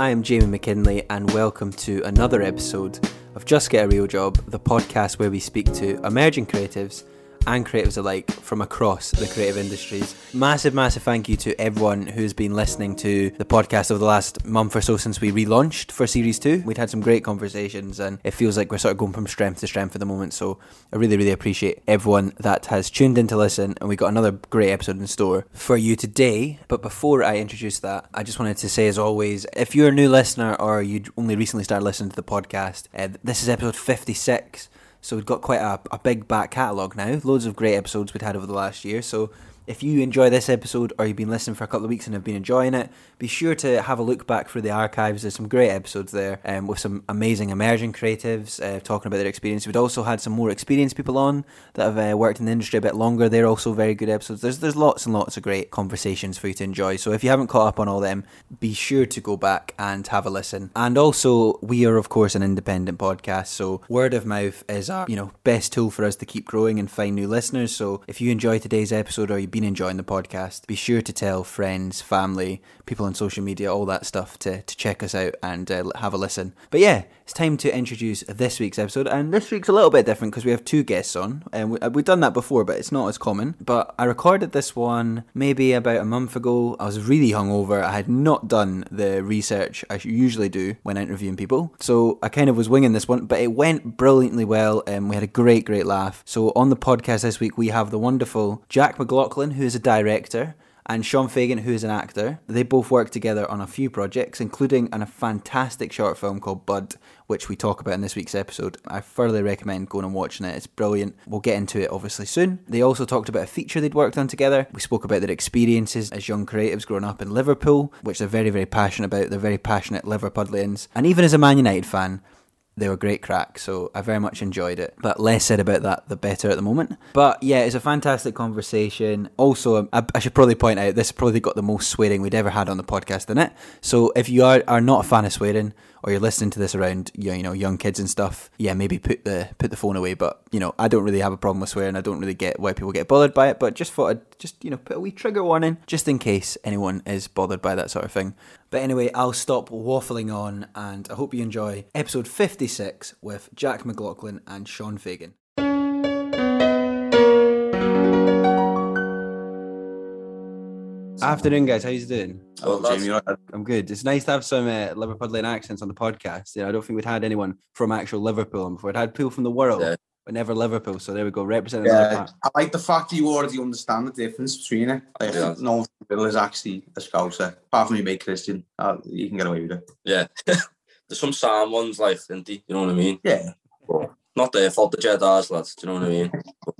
I am Jamie McKinley, and welcome to another episode of Just Get a Real Job, the podcast where we speak to emerging creatives and creatives alike from across the creative industries. Massive, massive thank you to everyone who's been listening to the podcast over the last month or so since we relaunched for Series 2. We'd had some great conversations, and it feels like we're sort of going from strength to strength at the moment. So I really, really appreciate everyone that has tuned in to listen, and we got another great episode in store for you today. But before I introduce that, I just wanted to say, as always, if you're a new listener or you only recently started listening to the podcast, uh, this is episode 56. So we've got quite a, a big back catalogue now. Loads of great episodes we'd had over the last year. So if you enjoy this episode or you've been listening for a couple of weeks and have been enjoying it, be sure to have a look back through the archives. There's some great episodes there um, with some amazing emerging creatives uh, talking about their experience. We'd also had some more experienced people on that have uh, worked in the industry a bit longer. They're also very good episodes. There's there's lots and lots of great conversations for you to enjoy. So if you haven't caught up on all them, be sure to go back and have a listen. And also, we are of course an independent podcast, so word of mouth is our you know best tool for us to keep growing and find new listeners. So if you enjoy today's episode or you've been enjoying the podcast, be sure to tell friends, family, people on social media, all that stuff to, to check us out and uh, have a listen. But yeah, it's time to introduce this week's episode. And this week's a little bit different because we have two guests on. And we, we've done that before, but it's not as common. But I recorded this one maybe about a month ago. I was really hungover. I had not done the research I usually do when interviewing people. So I kind of was winging this one, but it went brilliantly well. And we had a great, great laugh. So on the podcast this week, we have the wonderful Jack McLaughlin, who is a director and Sean Fagan, who is an actor. They both work together on a few projects, including on a fantastic short film called Bud, which we talk about in this week's episode. I thoroughly recommend going and watching it. It's brilliant. We'll get into it obviously soon. They also talked about a feature they'd worked on together. We spoke about their experiences as young creatives growing up in Liverpool, which they're very, very passionate about. They're very passionate Liverpudlians. And even as a Man United fan, they were great crack, so I very much enjoyed it. But less said about that, the better at the moment. But yeah, it's a fantastic conversation. Also, um, I, I should probably point out this probably got the most swearing we'd ever had on the podcast in it. So if you are, are not a fan of swearing, or you're listening to this around you know young kids and stuff, yeah, maybe put the put the phone away. But you know, I don't really have a problem with swearing. I don't really get why people get bothered by it. But just thought I'd just you know put a wee trigger warning just in case anyone is bothered by that sort of thing. But anyway, I'll stop waffling on, and I hope you enjoy episode 56 with Jack McLaughlin and Sean Fagan. Afternoon, guys. How you doing? Oh, Jamie, right. I'm good. It's nice to have some uh, Liverpudlian accents on the podcast. You know, I don't think we'd had anyone from actual Liverpool on before. I'd had people from the world, Yeah. but never Liverpool. So there we go, representing Yeah, part. I like the fact that you already understand the difference between it. Like, Yeah. no one in the middle is actually a scouser. Apart from you, mate, Christian, uh, you can get away with it. Yeah. There's some Psalm ones like, isn't there? You know what I mean? Yeah, Not their fault, the Jedi's, lads. Do you know what I mean?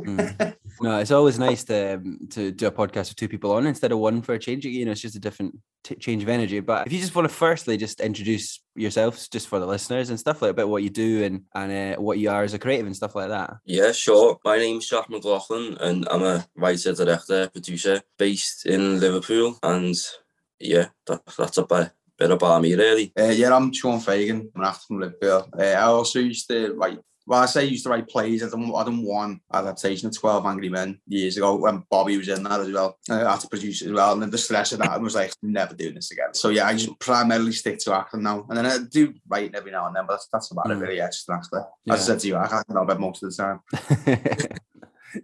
Mm. no, it's always nice to um, to do a podcast with two people on instead of one for a change. You know, it's just a different t- change of energy. But if you just want to firstly just introduce yourselves, just for the listeners and stuff like about what you do and and uh, what you are as a creative and stuff like that. Yeah, sure. My name's Jack McLaughlin, and I'm a writer, director, producer based in Liverpool. And yeah, that, that's a bit, bit about me, really. uh, yeah, I'm Sean Fagan. I'm an actor from Liverpool. Uh, I also used to write. Well, I say I used to write plays. I done, I done one adaptation of Twelve Angry Men years ago when Bobby was in that as well. I had to produce it as well, and then the stress of that, I was like, never doing this again. So yeah, I just primarily stick to acting now, and then I do writing every now and then, but that's, that's about Mm. it really. Yeah, just an actor. Yeah. As I said to you, I can't know about most of the time.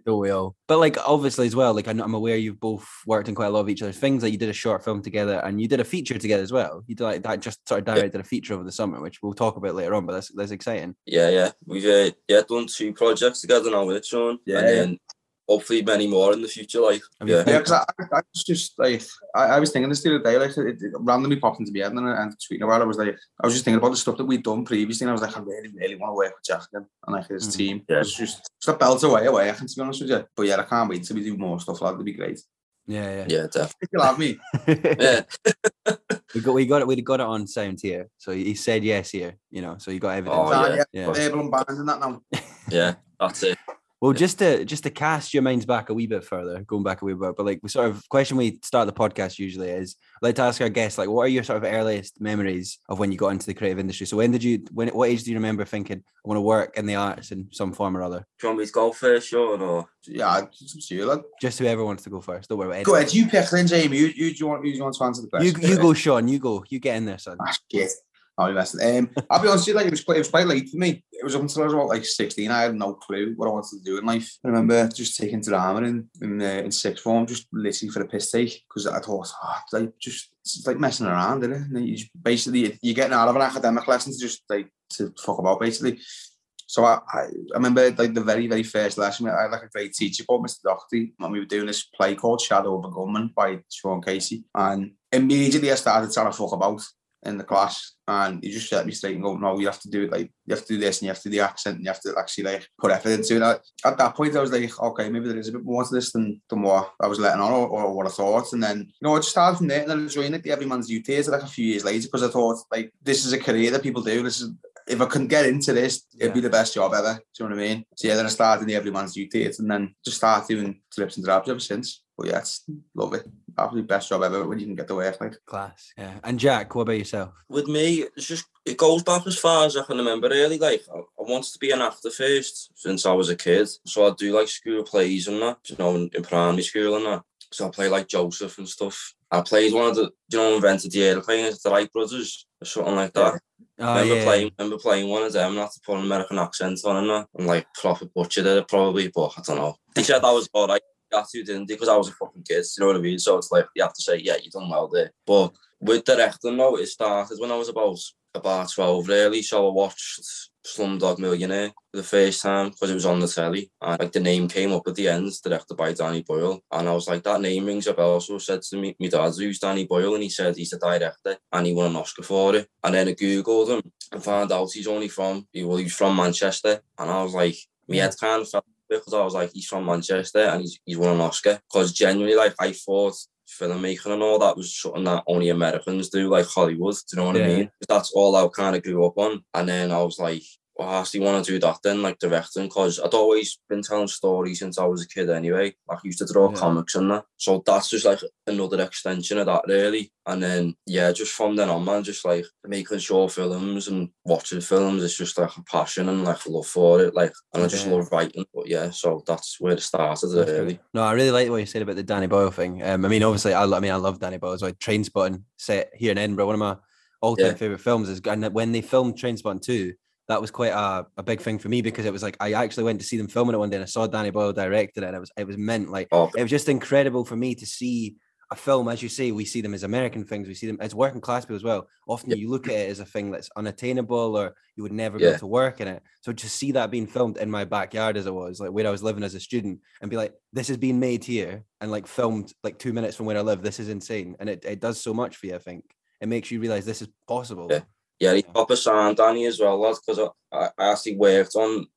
Don't we all? But like obviously as well, like I'm aware you've both worked in quite a lot of each other's things. Like you did a short film together and you did a feature together as well. You did like that just sort of directed a feature over the summer, which we'll talk about later on. But that's that's exciting. Yeah, yeah. We've uh, yeah done two projects together now with Sean. Yeah. And then hopefully many more in the future. Like, yeah. found- Yeah, I, I was just like, I, I was thinking this the other day, like, it, it randomly popped into my head and, and tweeting about it. I was like, I was just thinking about the stuff that we'd done previously, and I was like, I really, really want to work with Jack again and like his Mm. team. Yeah. It's just, just a belt away, away, I can to be honest with you. But yeah, I can't wait till we do more stuff like that. It'd be great. Yeah, Yeah, definitely. You'll have me. Yeah, we got we got it we got it on sound here. So he said yes here, you know. So you got evidence. Oh, Aren't yeah. yeah. Able and banned and that now. yeah, that's it. Well, just to just to cast your minds back a wee bit further, going back a wee bit, but like we sort of question we start the podcast usually is I'd like to ask our guests like what are your sort of earliest memories of when you got into the creative industry? So when did you when what age do you remember thinking I want to work in the arts in some form or other? Do you want me to go first, Sean, or? Yeah, it's you. Like. Just whoever wants to go first. Don't worry about it. Go ahead, you pick then, Jamie. You, you, do you want, you, do you want to answer the You question? you go, Sean. You go. You get in there, son. Ah, shit. I'll be messing. Um, I'll be honest with you, like it was quite, it was quite late for me. It was up until I was about like 16. I had no clue what I wanted to do in life. I remember just taking drama in in, uh, in sixth form, just literally for the piss take, because I thought, oh, like just it's like messing around, isn't it? And you basically you're getting out of an academic lesson to just like to fuck about, basically. So I, I, I remember like the very, very first lesson, I had like a great teacher called Mr. Doherty, and we were doing this play called Shadow of a Gunman by Sean Casey. And immediately I started trying to fuck about in the class and he just set me straight and go, no, you have to do it like you have to do this and you have to do the accent and you have to actually like put effort into it. At that point I was like, okay, maybe there is a bit more to this than, than what I was letting on or, or what I thought. And then, you know, I just started from there and then I joined like the Everyman's Youth Theatre like a few years later because I thought like this is a career that people do. This is if I can get into this, it'd be the best job ever. Do you know what I mean? So yeah, then I started in the Everyman's Youth Theatre and then just started doing drips and drabs ever since. But yeah, it's love it. Absolutely best job ever when you can get to work. Like Class. Yeah. And Jack, what about yourself? With me, it's just it goes back as far as I can remember. Really, like I, I wanted to be an actor first since I was a kid. So I do like school plays and that, you know, in, in primary school and that. So I play like Joseph and stuff. I played one of the, you know, invented the airplane, it's the Wright brothers or something like that. Oh, remember yeah. playing, remember playing one of them, not to put an American accent on and that, and like proper butchered it probably, but I don't know. They said I was alright. That's who didn't because I was a fucking kid. You know what I mean? So it's like you have to say, yeah, you done well there. But with directing, though, it started when I was about about twelve, really. So I watched Slumdog Millionaire for the first time because it was on the telly, and like the name came up at the end, directed by Danny Boyle, and I was like, that name rings a bell. So I said to me, my dad, who's Danny Boyle, and he said he's the director, and he won an Oscar for it. And then I googled him and found out he's only from, he, was from Manchester, and I was like, my mm. head kind of fell because I was like, he's from Manchester and he's, he's won an Oscar. Because genuinely, like, I thought filmmaking and all that was something that only Americans do, like Hollywood. Do you know what Yeah. I mean? That's all I kind of grew up on. And then I was like, I actually want to do that then, like directing, because I'd always been telling stories since I was a kid anyway. Like, I used to draw Yeah. comics and that. So that's just like another extension of that, really. And then, yeah, just from then on, man, just like making short films and watching films, it's just like a passion and like a love for it. Like, and I just Yeah. love writing. But yeah, so that's where it started, really. No, I really like what you said about the Danny Boyle thing. Um, I mean, obviously, I, I mean, I love Danny Boyle. So like Trainspotting set here in Edinburgh, one of my all-time Yeah. favorite films is. And when they filmed Trainspotting two, that was quite a, a big thing for me because it was like I actually went to see them filming it one day and I saw Danny Boyle directed it. And it was it was meant like Oh, it was just incredible for me to see a film, as you say, we see them as American things, we see them as working class people as well. Often Yeah. you look at it as a thing that's unattainable or you would never be Yeah. able to work in it. So to see that being filmed in my backyard as it was, like where I was living as a student, and be like, this is being made here and like filmed like two minutes from where I live, this is insane. And it, it does so much for you, I think. It makes you realize this is possible. Yeah. Yeah, he proper sound Danny as well, lad, because I, I actually worked on,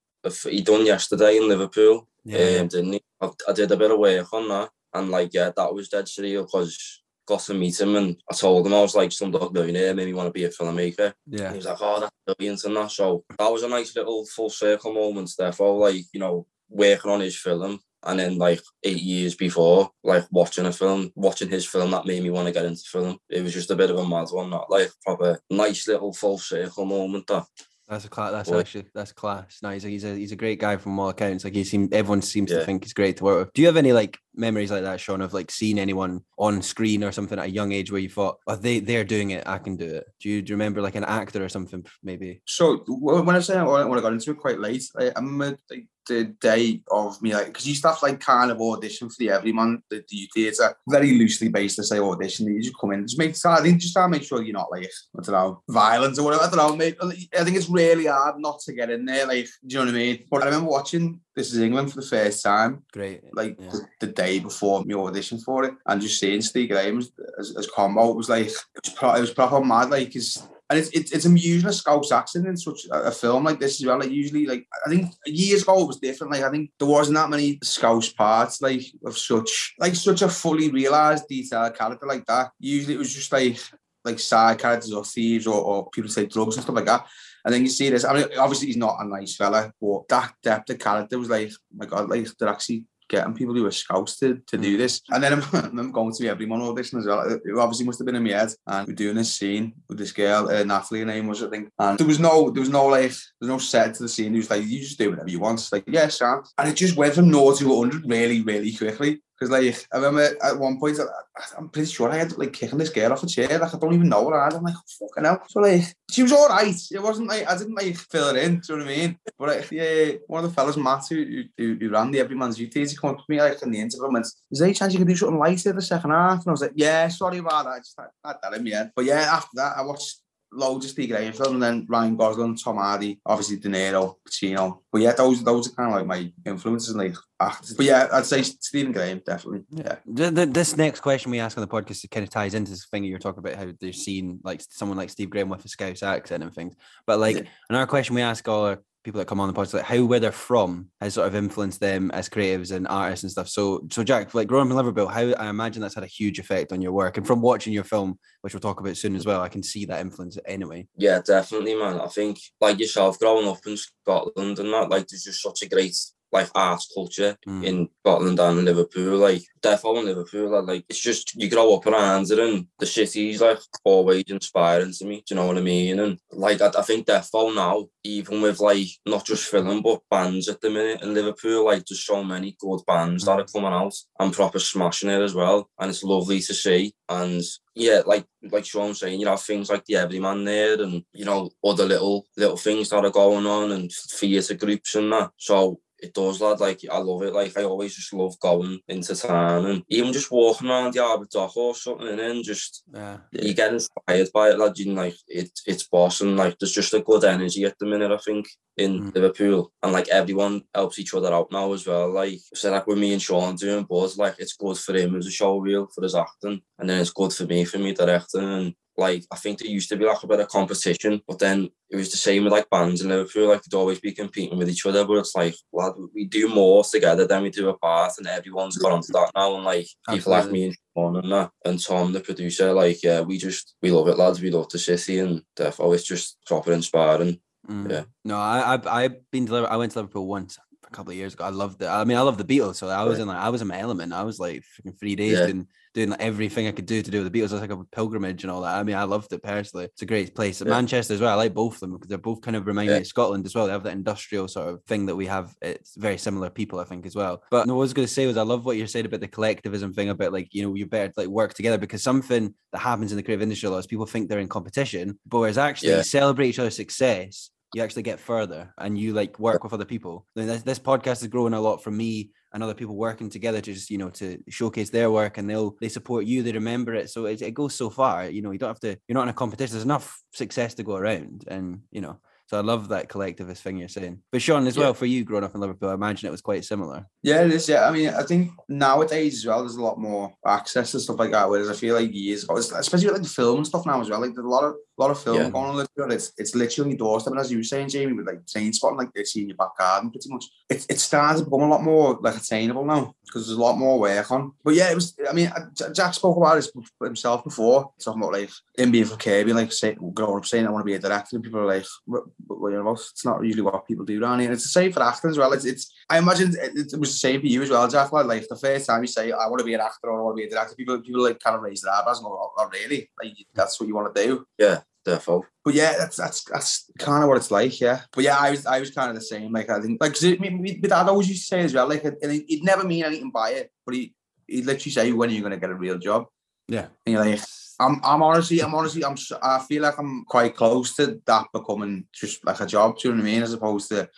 he done yesterday in Liverpool, Yeah. um, didn't he? I, I did a bit of work on that, and like, yeah, that was dead surreal because got to meet him and I told him I was like Slumdog Millionaire, made me want to be a filmmaker. yeah. And he was like, oh, that's brilliant and that. So that was a nice little full circle moment, therefore, like, you know, working on his film. And then, like eight years before, like watching a film, watching his film, that made me want to get into film. It was just a bit of a mad one, not like proper nice little full circle moment. That That's a class. That's Boy. actually that's class. No, he's a, he's a he's a great guy from all accounts. Like he seems everyone seems to think he's great to work with. Do you have any like memories like that, Sean, of like seeing anyone on screen or something at a young age where you thought, oh, they they're doing it, I can do it. Do you do you remember like an actor or something maybe? So when I say I, when I got into it quite late, I, I remember like, the day of me like because you used to have to like kind of audition for the Everyman, the, the theatre, very loosely based to say audition. You just come in, just make I think just try to make sure you're not like I don't know violent or whatever. I don't know. Mate. I think it's really hard not to get in there. Like, do you know what I mean? But I remember watching This Is England for the first time, Great. like Yeah. the, the day before me audition for it, and just seeing Steve Graham as, as, as combo, it was like it was, pro- it was proper mad. Like, cause and it's it's, it's amusing a Scouse accent in such a, a, film like this as well. Like usually, like I think years ago it was different. Like I think there wasn't that many Scouse parts like of such like such a fully realized detailed character like that. Usually it was just like like side characters or thieves or, or people take drugs and stuff like that. And then you see this. I mean, obviously he's not a nice fella, but that depth of character was like, oh my God, like they're actually getting people who are scouts to, to do hmm. this. And then I'm, I'm going to every one audition as well. It obviously must have been in my head. And we're doing this scene with this girl, uh, Natalie, her name was, I think. And there was no, there was no like, there's no set to the scene. He was like, you just do whatever you want. It's like, yes, yeah, Sam. And it just went from naught to 100 really, really quickly. Because like, I remember at one point, I, I'm pretty sure I had like kicking this girl off a chair. Like, I don't even know her. I'm like, oh, fucking hell. So like, she was all right. It wasn't like, I didn't like fill her in. Do you know what I mean? But like, yeah, one of the fellas, Matt, who, who, who ran the Everyman's Youth Days, he came up to me like in the interview and went, is there any chance you can do something lighter the second half? And I was like, yeah, sorry about that. I just had, had that in my head. But yeah, after that, I watched loads of Steve Graham and then Ryan Gosling, Tom Hardy, obviously De Niro, Pacino. But yeah, those those are kind of like my influences and like actors. But yeah, I'd say Stephen Graham definitely. Yeah. The, the, this next question we ask on the podcast kind of ties into this thing you're talking about how they're seeing like someone like Steve Graham with a Scouse accent and things. But like yeah. another question we ask all our people that come on the podcast, like how where they're from has sort of influenced them as creatives and artists and stuff. So, so Jack, like growing up in Liverpool, how I imagine that's had a huge effect on your work. And from watching your film, which we'll talk about soon as well, I can see that influence anyway. Yeah, definitely, man. I think like yourself, growing up in Scotland and that, like there's just such a great like arts culture mm. in Scotland and Liverpool. Like definitely in Liverpool, like it's just you grow up around it and the city's like always inspiring to me. Do you know what I mean? And like I, I think definitely now, even with like not just film but bands at the minute in Liverpool, like there's so many good bands mm. that are coming out and proper smashing it as well. And it's lovely to see. And yeah, like like Sean saying, you know, things like the Everyman there and you know, other little little things that are going on and theatre groups and that. So it does, lad. Like, I love it. Like, I always just love going into town and even just walking around the Albert Dock or something and then just, yeah. you get inspired by it, lad. You know, like, it, it's boss and, like, there's just a good energy at the minute, I think, in mm. Liverpool. And, like, everyone helps each other out now as well. Like, so, like, with me and Sean doing both, like, it's good for him as a show reel, for his acting. And then it's good for me, for me directing. And, like I think there used to be like a bit of competition, but then it was the same with like bands in Liverpool. Like they'd always be competing with each other, but it's like, well, we do more together than we do apart, and everyone's got onto that now. And like Absolutely. people like me and Sean and that, and Tom, the producer, like yeah, we just we love it, lads. We love the city, and therefore it's just proper inspiring. Mm. Yeah. No, I I've, I've been to I went to Liverpool once a couple of years ago. I loved it. I mean, I love the Beatles, so I was in like I was in my element. I was like freaking three days yeah. doing doing like everything I could do to do with the Beatles. It was like a pilgrimage and all that. I mean, I loved it personally. It's a great place. Yeah. Manchester as well. I like both of them because they're both kind of remind yeah. me of Scotland as well. They have that industrial sort of thing that we have. It's very similar people, I think, as well. But no, what I was going to say was I love what you said about the collectivism thing about like, you know, you better like work together because something that happens in the creative industry a lot is people think they're in competition, but whereas actually yeah. celebrate each other's success you actually get further and you like work with other people. This, this podcast is growing a lot from me and other people working together to just you know to showcase their work and they'll they support you they remember it so it, it goes so far you know you don't have to you're not in a competition there's enough success to go around and you know so I love that collectivist thing you're saying. But Sean, as yeah. well, for you growing up in Liverpool, I imagine it was quite similar. Yeah, it is. Yeah, I mean, I think nowadays as well, there's a lot more access to stuff like that. Whereas I feel like years ago, especially with like the film and stuff now as well, like there's a lot of a lot of film yeah. going on. Liverpool. It's it's literally on your doorstep. And as you were saying, Jamie, with like Trainspotting, like they see in your back garden, pretty much. It it starts to become a lot more like attainable now because there's a lot more work on. But yeah, it was. I mean, uh, Jack spoke about this himself before, talking about like him being from Kirkby, like say, growing up saying I want to be a director, and people are like, well, you know, it's not usually what people do down here. It's the same for acting as well. It's, it's I imagine it, it, was the same for you as well, Jack. Like the first time you say I want to be an actor or I want to be a director, people people like kind of raise their eyebrows and go, oh, oh really? Like that's what you want to do? Yeah therefore. But yeah, that's that's that's kind of what it's like, yeah. But yeah, I was I was kind of the same. Like I think, like, cause it, my dad always used to say as well, like, it, would never mean anything by it, but he he'd literally say, "When are you going to get a real job?" Yeah, and you're like, I'm I'm honestly I'm honestly I'm I feel like I'm quite close to that becoming just like a job. Do you know what I mean? As opposed to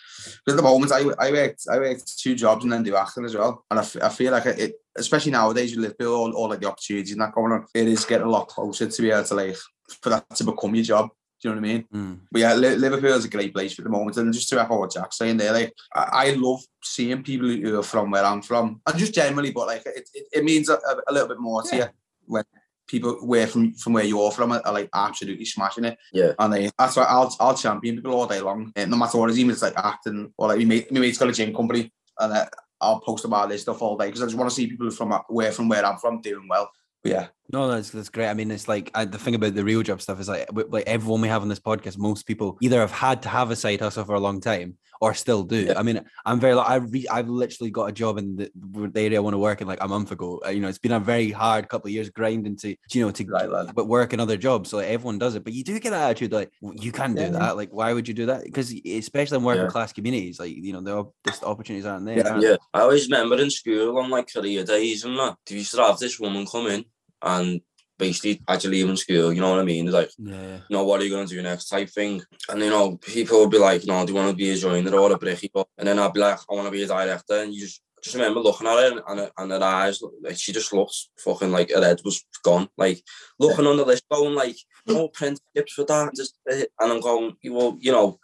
because at the moment I I worked I worked two jobs and then do acting as well, and I, I feel like it especially nowadays you live all, all like the opportunities and that going on. It is getting a lot closer to be able to like for that to become your job. Do you know what I mean? Mm. But yeah, Liverpool is a great place for the moment. And just to echo what Jack's saying there, like I, love seeing people who are from where I'm from, and just generally, but like it, it, it means a, a, little bit more to yeah. you when people where from from where you're from are, are like absolutely smashing it. Yeah. And they, that's why I'll, I'll champion people all day long. And no matter what it is, even if it's like acting or like my mate, my mate's got a gym company and I'll post about this stuff all day because I just want to see people from uh, where from where I'm from doing well. But yeah, No, that's that's great. I mean, it's like I, the thing about the real job stuff is like like everyone we have on this podcast, most people either have had to have a side hustle for a long time or still do. Yeah. I mean, I'm very like I re- I've literally got a job in the, the area I want to work in like a month ago. Uh, You know, it's been a very hard couple of years grinding to you know to Right, but work in other jobs. So like, everyone does it, but you do get that attitude like you can't do Yeah, that. Like, why would you do that? Because especially in working Yeah. class communities, like you know, the just opportunities aren't there. Yeah. aren't Yeah, I always remember in school on like career days and that, they used to have this woman come in and basically as you're leaving school, you know what I mean? Like, Yeah, yeah. you know, what are you going to do next type thing? And, you know, people would be like, no, do you want to be a joiner or a bricky? And then I'd be like, I want to be a director. And you just, just remember looking at her and, and her eyes, like, she just looks fucking like her head was gone. Like, looking under this, going like, print tips for that. Just, eh, and I'm going, well, you know,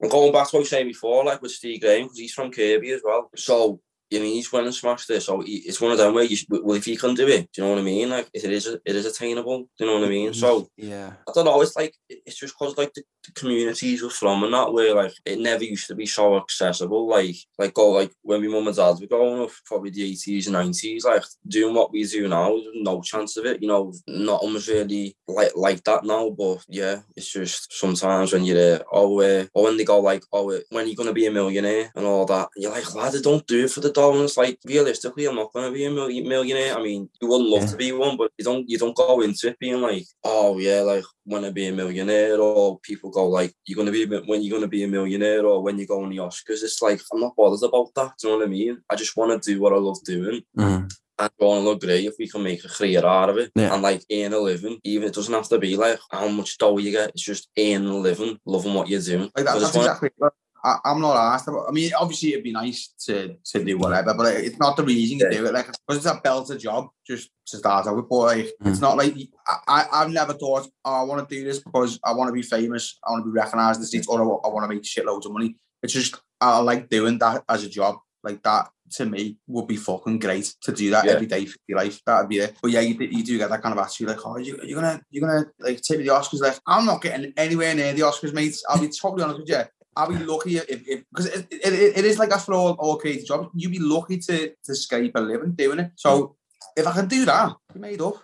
I'm going back to what I was saying before, like with Steve Graham, because he's from Kirkby as well. So, you know, he's went and smashed this. So he, it's one of them where you, well, if he can do it, do you know what I mean? Like, it is, it is attainable. Do you know what I mean? So, yeah. I don't know. It's like it's just because like the, the communities we're from and that where like it never used to be so accessible. Like like go like when my mum and dad were growing up, probably the eighties and nineties, like doing what we do now, no chance of it. You know, not almost really like like that now. But yeah, it's just sometimes when you're there, oh, uh, or when they go like, oh, when are you gonna be a millionaire and all that, you're like, lad, I don't do it for the dough. Like realistically, I'm not gonna be a millionaire. I mean, you wouldn't love Yeah. to be one, but you don't you don't go into it being like, oh yeah, like when I be a millionaire, or people go like, you're gonna be when you're gonna be a millionaire, or when you go on the Oscars. It's like I'm not bothered about that. Do you know what I mean? I just want to do what I love doing. Mhm. And I want to look great if we can make a career out of it Yeah. and like earn a living. Even it doesn't have to be like how much dough you get. It's just earn a living, loving what you're doing. like that, that's just wanna- exactly. I, I'm not asked about. I mean, obviously, it'd be nice to to do whatever, but it's not the reason you Yeah. do it. Like, because it's a belter job, just to start out with. But like, Mm. it's not like I, I I've never thought, oh, I want to do this because I want to be famous, I want to be recognised in the streets, or I, I want to make shitloads of money. It's just I like doing that as a job. Like that to me would be fucking great to do that Yeah. every day for your life. That'd be it. But yeah, you, do- you do get that kind of attitude, like, oh, you, you're gonna you're gonna like take me the Oscars. Like, I'm not getting anywhere near the Oscars, mate. I'll be totally honest with you. I'll be lucky if because it, it, it, it is like that for all, all creative jobs. You'd be lucky to to scrape a living doing it. So if I can do that, you made up.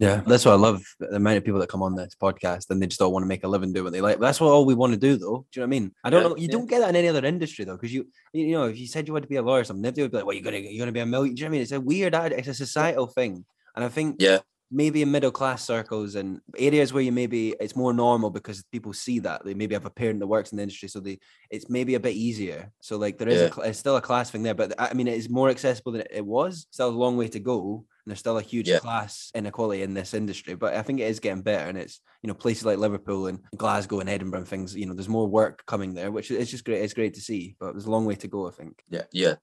Yeah, that's what I love. The amount of people that come on this podcast and they just don't want to make a living doing what they like. That's what all we want to do, though. Do you know what I mean? I don't Yeah, know. You yeah. don't get that in any other industry, though, because you, you know, if you said you wanted to be a lawyer or something, they would be like, "Well, you're gonna, you're gonna be a million. Do you know what I mean? It's a weird, it's a societal thing, and I think Yeah. Maybe in middle class circles and areas where you maybe it's more normal because people see that they maybe have a parent that works in the industry, so they it's maybe a bit easier. So like there is a, Yeah. cl- it's still a class thing there, but I mean it is more accessible than it was. Still a long way to go, and there's still a huge Yeah. class inequality in this industry. But I think it is getting better, and it's you know places like Liverpool and Glasgow and Edinburgh and things. You know, there's more work coming there, which is just great. It's great to see, but there's a long way to go. I think. Yeah, yeah,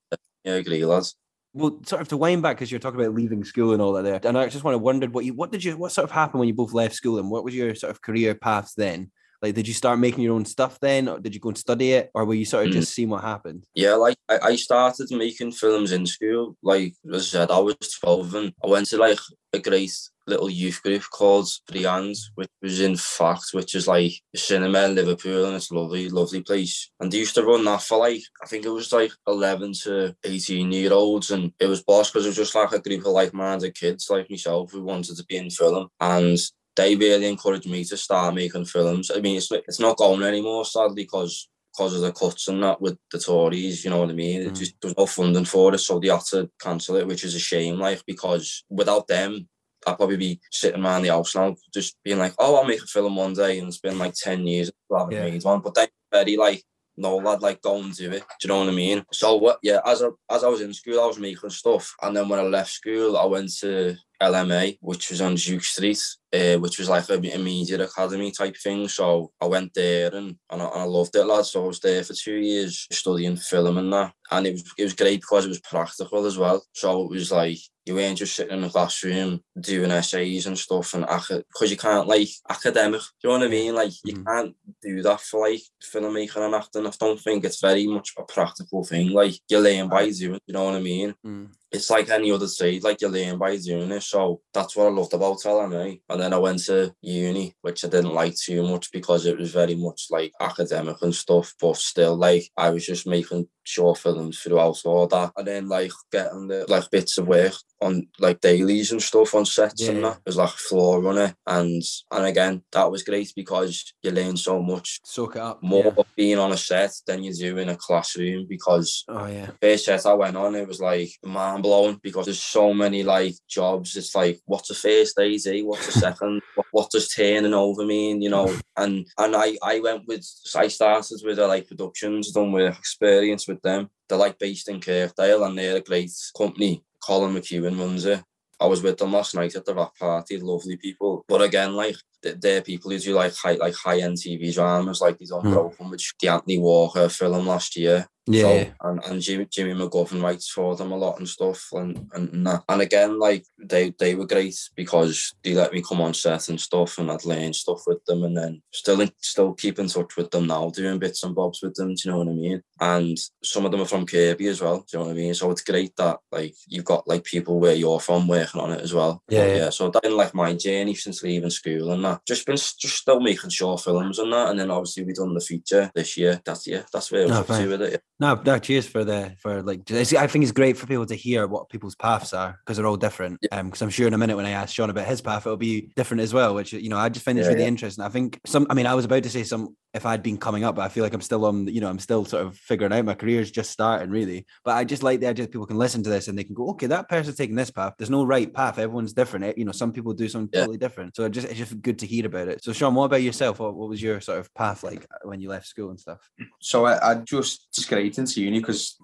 I agree, lads. Well, sort of to wind back because you're talking about leaving school and all that there, and I just want to wondered what you what did you what sort of happened when you both left school and what was your sort of career paths then? Like, did you start making your own stuff then, or did you go and study it, or were you sort of Mm. just seeing what happened? Yeah, like I, I started making films in school. Like as I said, I was 12 and I went to like a great little youth group called Hands, which was in fact, which is like a cinema in Liverpool and it's a lovely, lovely place. And they used to run that for like, I think it was like 11 to 18 year olds. And it was boss because it was just like a group of like-minded kids like myself who wanted to be in film. And they really encouraged me to start making films. I mean, it's, it's not going anymore, sadly, because because of the cuts and that with the Tories, you know what I mean? It Mm. just there was no funding for it, so they had to cancel it, which is a shame, like because without them, I'd probably be sitting around the house now, just being like, "Oh, I'll make a film one day," and it's been like ten years I haven't Yeah. made one. But they very like, "No, lad, like go and do it." Do you know what I mean? So what? Yeah, as I as I was in school, I was making stuff, and then when I left school, I went to LMA, which was on Duke Street, uh, which was like a, a media academy type thing. So I went there and, and, I, and I loved it, lad. So I was there for two years studying film and that. And it was it was great because it was practical as well. So it was like you weren't just sitting in the classroom doing essays and stuff and because you can't like academic. Do you know what I mean? Like you Mhm. can't do that for like filmmaking and acting. I don't think it's very much a practical thing. Like you learn by doing. You know what I mean? Mm. It's like any other trade, like you learn by doing it. So that's what I loved about LMA. And then I went to uni, which I didn't like too much because it was very much like academic and stuff, but still like I was just making short films throughout all that. And then like getting the like bits of work on like dailies and stuff on sets Yeah, and that. It was like a floor runner. And and again, that was great because you learn so much Soak it up. more yeah. being on a set than you do in a classroom because Oh yeah. first set I went on, it was like mind blowing because there's so many like jobs. It's like, what's a first AD? What's a second? what, what does turning over mean? You know, and and I I went with I started with uh, like productions done with experience with them. They're like based in Kirkdale and they're a great company. Colin McKeown runs it. I was with them last night at the wrap party, lovely people. But again, like th- they're people who do like high like high end TV dramas, like these Hmm. Unbroken, which the Anthony Walker film last year. Yeah. So, and, and Jimmy, Jimmy McGovern writes for them a lot and stuff. And, and, and, that. and again, like they, they were great because they let me come on set and stuff and I'd learn stuff with them and then still in, still keep in touch with them now, doing bits and bobs with them, do you know what I mean? And some of them are from Kirkby as well, do you know what I mean? So it's great that like you've got like people where you're from working on it as well. Yeah, But, yeah. So that's been like my journey since leaving school and that. Just been just still making short films and that. And then obviously we done the feature this year. That's yeah, that's where I was No, up to with it. yeah. No, no, cheers for the for like. I think it's great for people to hear what people's paths are because they're all different. Um, because I'm sure in a minute when I ask Sean about his path, it'll be different as well. Which you know, I just find it's Yeah, really yeah. interesting. I think some. I mean, I was about to say some if I'd been coming up, but I feel like I'm still on. You know, I'm still sort of figuring out my career's just starting really. But I just like the idea that people can listen to this and they can go, okay, that person's taking this path. There's no right path. Everyone's different. eh, You know, some people do something Yeah. totally different. So it just it's just good to hear about it. So Sean, what about yourself? What, what was your sort of path like when you left school and stuff? So I, I just straight into uni because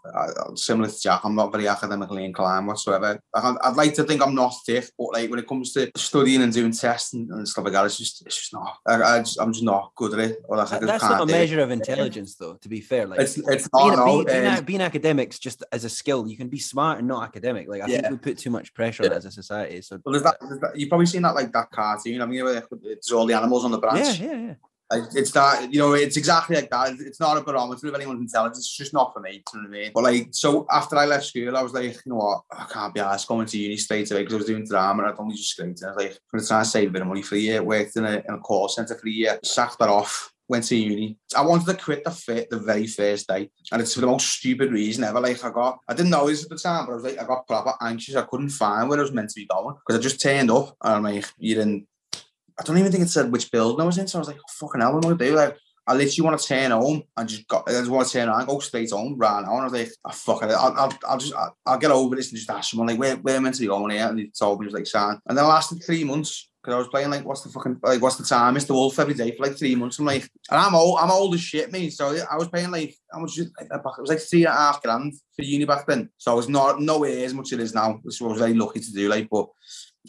similar to Jack, I'm not very academically inclined whatsoever. I, I'd like to think I'm not thick, but like when it comes to studying and doing tests and, and stuff like that, it's just it's just not. I, I just, I'm just not good at it. Or like, That's can't a measure of intelligence, though. To be fair, like It's it's being, not. being, being, um, being academics just as a skill, you can be smart and not academic. Like I think we put too much pressure on it as a society. So Well, there's that, there's that, you've probably seen that like that cartoon. I mean, it's all the animals on the branch. yeah, yeah. Like, it's that, you know, it's exactly like that. It's not a barometer of anyone's intelligence. It's just not for me. You know what I mean? But like, so after I left school, I was like, you know what? I can't be asked going to uni straight away because I was doing drama and I'd only just. And I was like, I'm to try and save a bit of money for a year. Worked in a, in a call centre for a year, sacked that off. Went to uni. I wanted to quit the fit the very first day, and it's for the most stupid reason ever. Like I got, I didn't know this at the time, but I was like, I got proper anxious. I couldn't find where I was meant to be going because I just turned up and I'm like, you're in I don't even think it said which building I was in. So I was like, oh, fucking hell, what am I gonna do? Like, I literally want to turn home and just got. I just want to turn around, go straight home right now. And I was like, oh, fuck it, I'll, I'll, I'll just, I'll, I'll get over this and just ask someone like, where, where am I meant to be going here? And he told me, he was like, Sam. And then lasted three months because I was playing like, what's the fucking, like, what's the time? Mr. Wolf every day for like three months. I'm like, and I'm old, I'm old as shit, me. So I was paying like, I was it was like three and a half grand for uni back then. So I was not nowhere as much as it is now, which I was very lucky to do. Like, but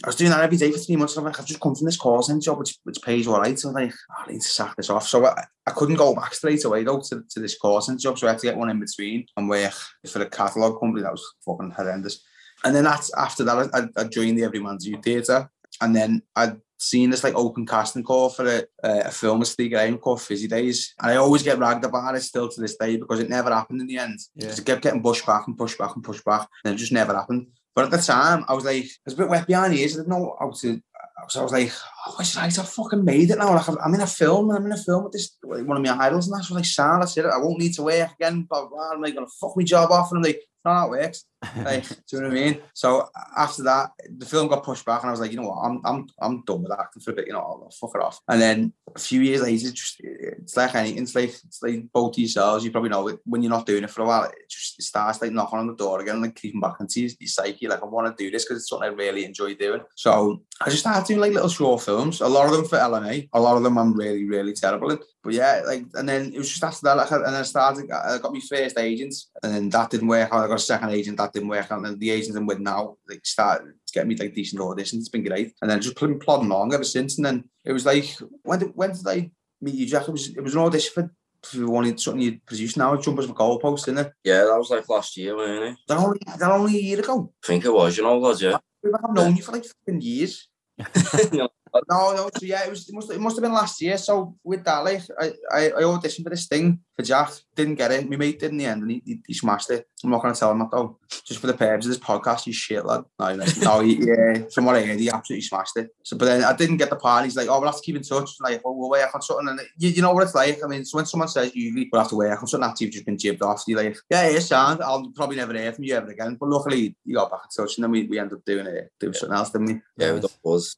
I was doing that every day for three months. I'm like, I've just come from this call centre job, which, which pays all right. So I'm like, oh, I need to sack this off. So I, I couldn't go back straight away though to, to this call centre job. So I had to get one in between and work for a catalogue company. That was fucking horrendous. And then that's, after that, I, I joined the Everyman's Youth Theatre. And then I'd seen this like open casting call for a, a film with Steve Graham called Fizzy Days. And I always get ragged about it still to this day because it never happened in the end. Yeah. It kept getting pushed back and pushed back and pushed back. And it just never happened. But at the time, I was like, I was a bit wet behind the ears. I didn't know how to. So I was like, oh, it's right. I fucking made it now. Like, I'm in a film and I'm in a film with this, one of my idols. And that's what like, Sam, that's it. I won't need to work again. Blah, blah. I'm like, to fuck my job off. And I'm like, no, that works. Like, do you know what I mean? So after that, the film got pushed back, and I was like, you know what, I'm I'm I'm done with acting for a bit. You know, I'll fuck it off. And then a few years later, it's just it's like anything. It's like it's like both yourselves. You probably know it when you're not doing it for a while. It just it starts like knocking on the door again, like creeping back into your, your psyche. Like I want to do this because it's something I really enjoy doing. So I just started doing like little short films. A lot of them for LMA. A lot of them I'm really really terrible in. But yeah, like and then it was just after that, like, and then I started. I got my first agent, and then that didn't work out. I got a second agent, that didn't work out. And then the agent I'm with now, like, started getting me like decent auditions. It's been great, and then just been plodding along ever since. And then it was like, when did when did I meet you, Jack? It was it was an audition for. For one, something you produce now, Jumpers for Goalpost, isn't it? Yeah, that was like last year, wasn't it? That only that only a year ago. I think it was, you know, was yeah. I've known you for like fucking years. No, no. So yeah, it was. It must. It must have been last year. So with that, like, I, I, I auditioned for this thing for Jack. Didn't get it. My mate did in the end, and he, he, he smashed it. I'm not gonna tell him that though. Just for the purpose of this podcast, you shit lad. No, no, no he, yeah. From what I heard, he absolutely smashed it. So, but then I didn't get the part. He's like, oh, we'll have to keep in touch. Like, oh, we'll work on something. And you, you know what it's like. I mean, so when someone says you we'll have to work on something after you've just been jibbed off, you're like, yeah, yeah, sound. I'll probably never hear from you ever again. But luckily, you got back in touch, and then we, we ended up doing it, doing something else, didn't we? Yeah, it was.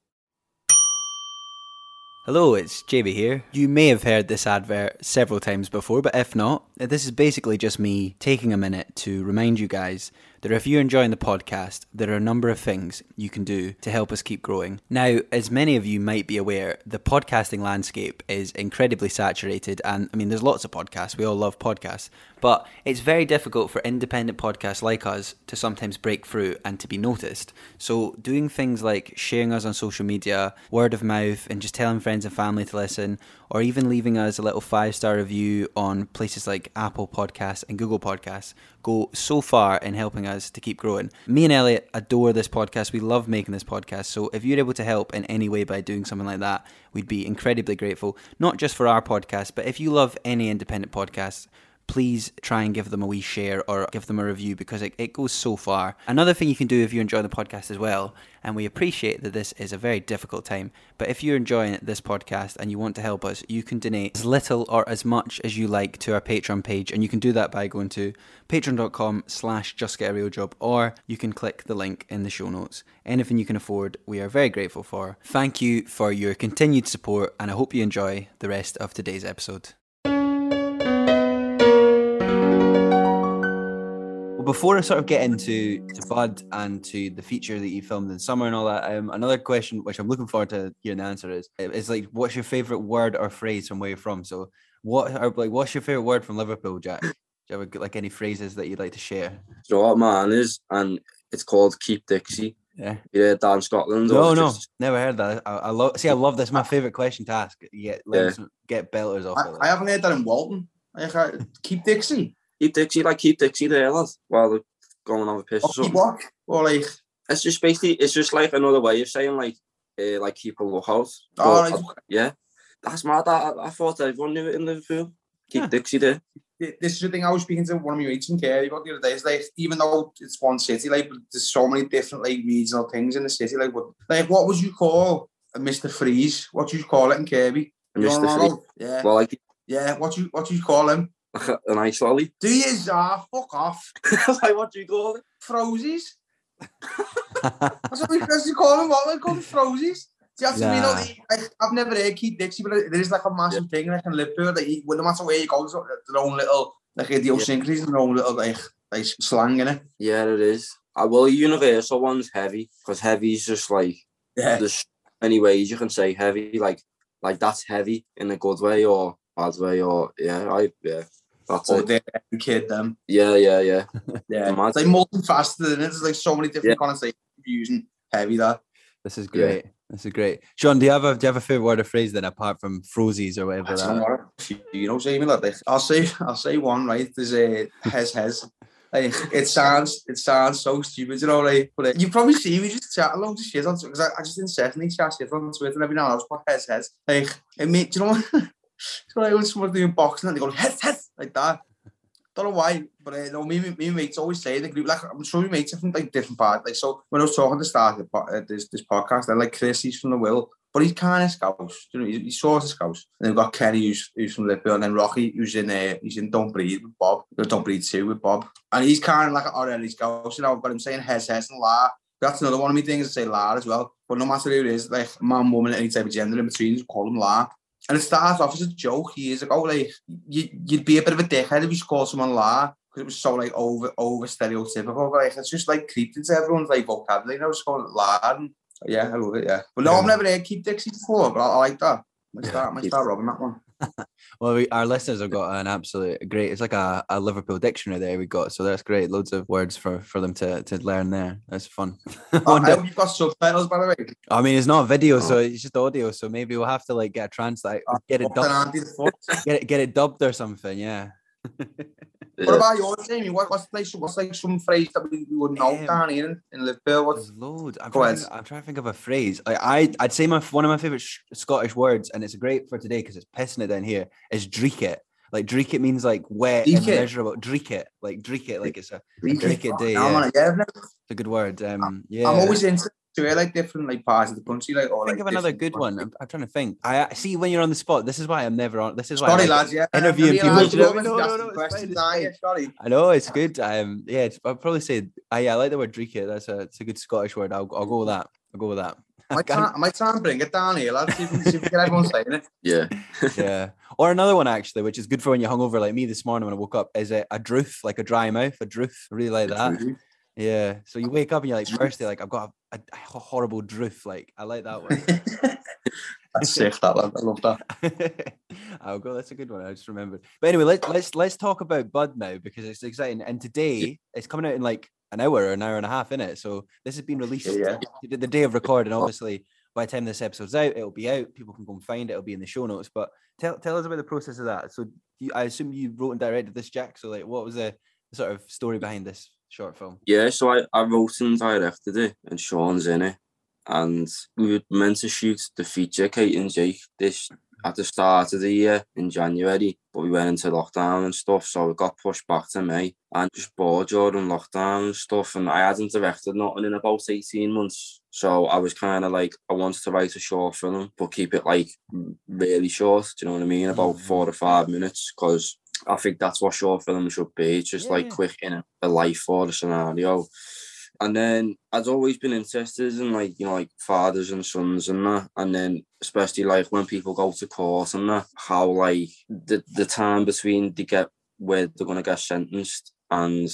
Hello, it's JB here. You may have heard this advert several times before, but if not, this is basically just me taking a minute to remind you guys that if you're enjoying the podcast, there are a number of things you can do to help us keep growing. Now, as many of you might be aware, the podcasting landscape is incredibly saturated, and I mean, there's lots of podcasts. We all love podcasts, but it's very difficult for independent podcasts like us to sometimes break through and to be noticed. So, doing things like sharing us on social media, word of mouth, and just telling friends and family to listen, or even leaving us a little five star review on places like Apple Podcasts and Google Podcasts go so far in helping us to keep growing. Me and Elliot adore this podcast. We love making this podcast. So if you're able to help in any way by doing something like that, we'd be incredibly grateful. Not just for our podcast, but if you love any independent podcast, please try and give them a wee share or give them a review because it, it goes so far. Another thing you can do if you enjoy the podcast as well, and we appreciate that this is a very difficult time, but if you're enjoying this podcast and you want to help us, you can donate as little or as much as you like to our Patreon page, and you can do that by going to patreon.com slash justgetarealjob or you can click the link in the show notes. Anything you can afford, we are very grateful for. Thank you for your continued support, and I hope you enjoy the rest of today's episode. Well, before I sort of get into to Bud and to the feature that you filmed in summer and all that, um, another question which I'm looking forward to hearing the answer is is like, what's your favorite word or phrase from where you're from? So, what are like, what's your favorite word from Liverpool, Jack? Do you have like any phrases that you'd like to share? So what mine is, and it's called Keep Dixie. Yeah. Yeah, down Scotland. No, no, just- never heard that. I, I love. See, I love this. My favorite question to ask. You get Yeah. like, get belters off I, it. I haven't heard that in Walton. Like, I, keep Dixie. Keep Dixie, like keep Dixie there, lad. While they're going on a piss Or or keep something. what? Or like, It's just basically, it's just like another way of saying like, uh, like keep a lookout. oh, But, like, yeah, that's mad. I, I thought everyone knew it in Liverpool. Keep Yeah. Dixie there. this is the thing I was speaking to one of my mates in Kerry about the other day. Is like, even though it's one city, like, there's so many different like regional things in the city. Like, what, like, what would you call a Mister Freeze? What would you call it in Kirkby? Mr. Freeze. Yeah, Well, like yeah. What do you what do you call him? An ice lolly. Do you ah fuck off? like what do you call it? Frosies. That's what we you call them. What we call them Frosies. Do you have to mean Nah. like, I've never heard Keith Dixie, but there is like a massive thing like in Liverpool that you, well, no matter where you go, there's their own little like idiosyncrasies and their own little like like slang in it. Yeah, it is. Uh, well, universal one's heavy because heavy's just like Yeah. there's many ways you can say heavy. Like like that's heavy in a good way or bad way or yeah, I yeah. That's Or it. the kid them. Yeah, yeah, yeah. Yeah. Mad. It's like multifaceted and there's like so many different connotations using heavy that. this is Yeah. great. This is great. Sean, do you have a do you have a favorite word or phrase then apart from frosies or whatever? I that- don't know what you know, Jamie. Like, I'll say, I'll say one. Right, there's a hes hes. Like, it sounds, it sounds so stupid, you know. Like, but uh, you probably see me just chat loads of shit on because I, I just incessantly chat shit on Twitter and every now and then I was put hes hes. Like, it made, do you know, so like when someone's doing boxing and they go hes hes like that. Don't know why, but uh, no, me, me, me mates always say the group, like I'm sure we mates are from like different parts. Like so, when I was talking to start uh, this this podcast, I like Chris, he's from the Wirral, but he's kind of Scouse. You know, he's, he's sort of Scouse. And then we've got Kenny, who's, who's from Liverpool, and then Rocky, who's in uh, he's in Don't Breathe with Bob. Uh, Don't Breathe two with Bob, and he's kind of like an already Scouse. You know, but I'm saying hes hes and la. That's another one of my things. I say la as well. But no matter who it is, like man, woman, any type of gender in between, just call them la. And it starts off as a joke years ago. Oh, like you, you'd be a bit of a dickhead if you called someone la because it was so like over over stereotypical. Like it's just like creeped into everyone's like vocabulary. You know, just calling it lad. And, yeah, I love it. Yeah, but no, I've never heard keep Dixie before, but I, I like that. Might Yeah, start, might keep- start robbing that one. Well, we, our listeners have got an absolute great. It's like a, a Liverpool dictionary there we got. So that's great. Loads of words for, for them to, to learn there. That's fun. Oh, I hope you've got subtitles, by the way. I mean, it's not video, so Oh. it's just audio. So maybe we'll have to like get a translate, Oh, get it dubbed, auntie the foot. get it, get it dubbed or something. Yeah. Yeah. What about your Jamie? What, what's like what's like some phrase that we, we would know Um, down here in, in Liverpool? What's loads. I'm Go trying, ahead. to think, I'm trying to think of a phrase. Like I, I'd say my one of my favorite sh- Scottish words, and it's great for today because it's pissing it down here. Is dreich it. Like dreich it means like wet and Dreich it? miserable. Dreich it, like dreich it, like it's a, Drink drink it day, Oh, yeah. man, yeah, I've never- it's a good word. Um, yeah. I'm always into to hear like different like parts of the country, like or think like, of another different good one. I'm, I'm trying to think. I I- see when you're on the spot. This is why I'm never on. This is why. I Sorry, like lads. Yeah, interviewing people, realise do you know you're what I mean? always No, no, no, it's questions, fine, it's you? Sorry. I know it's good. Um, yeah, it's, I'll probably say, uh, yeah, I like the word dreich That's a, it's a good Scottish word. I'll, I'll go with that. I'll go with that. I might, try, I might try and bring it down here, lads. See if, we- see if we get everyone saying it. Yeah. yeah. Or another one actually, which is good for when you're hungover, like me this morning when I woke up, is a, a droof, like a dry mouth, a droof. I really like that. Yeah. So you wake up and you're like, firstly, like I've got a, a horrible droof. Like I like that one. That's sick. That lad. I love that. Oh, I'll go. That's a good one. I just remembered. But anyway, let's let's let's talk about Bud now because it's exciting. And today it's coming out in like an hour or an hour and a half in it. So this has been released Yeah. the the day of recording. Oh. Obviously, by the time this episode's out, it'll be out. People can go and find it. It'll be in the show notes. But tell tell us about the process of that. So you, I assume you wrote and directed this, Jack. So like, what was the sort of story behind this short film? Yeah, so I, I wrote and directed it, and Sean's in it. And we were meant to shoot the feature, Kate and Jake, this at the start of the year in January, but we went into lockdown and stuff, so it got pushed back to May. And just bored during lockdown and stuff, and I hadn't directed nothing in about 18 months. So I was kind of like, I wanted to write a short film, but keep it like really short, do you know what I mean? About four to five minutes, because I think that's what short film should be. It's just Yeah, like quick in a, life or a scenario. And then I'd always been interested in like, you know, like fathers and sons and that. And then especially like when people go to court and that, how like the, the time between they get where they're gonna get sentenced and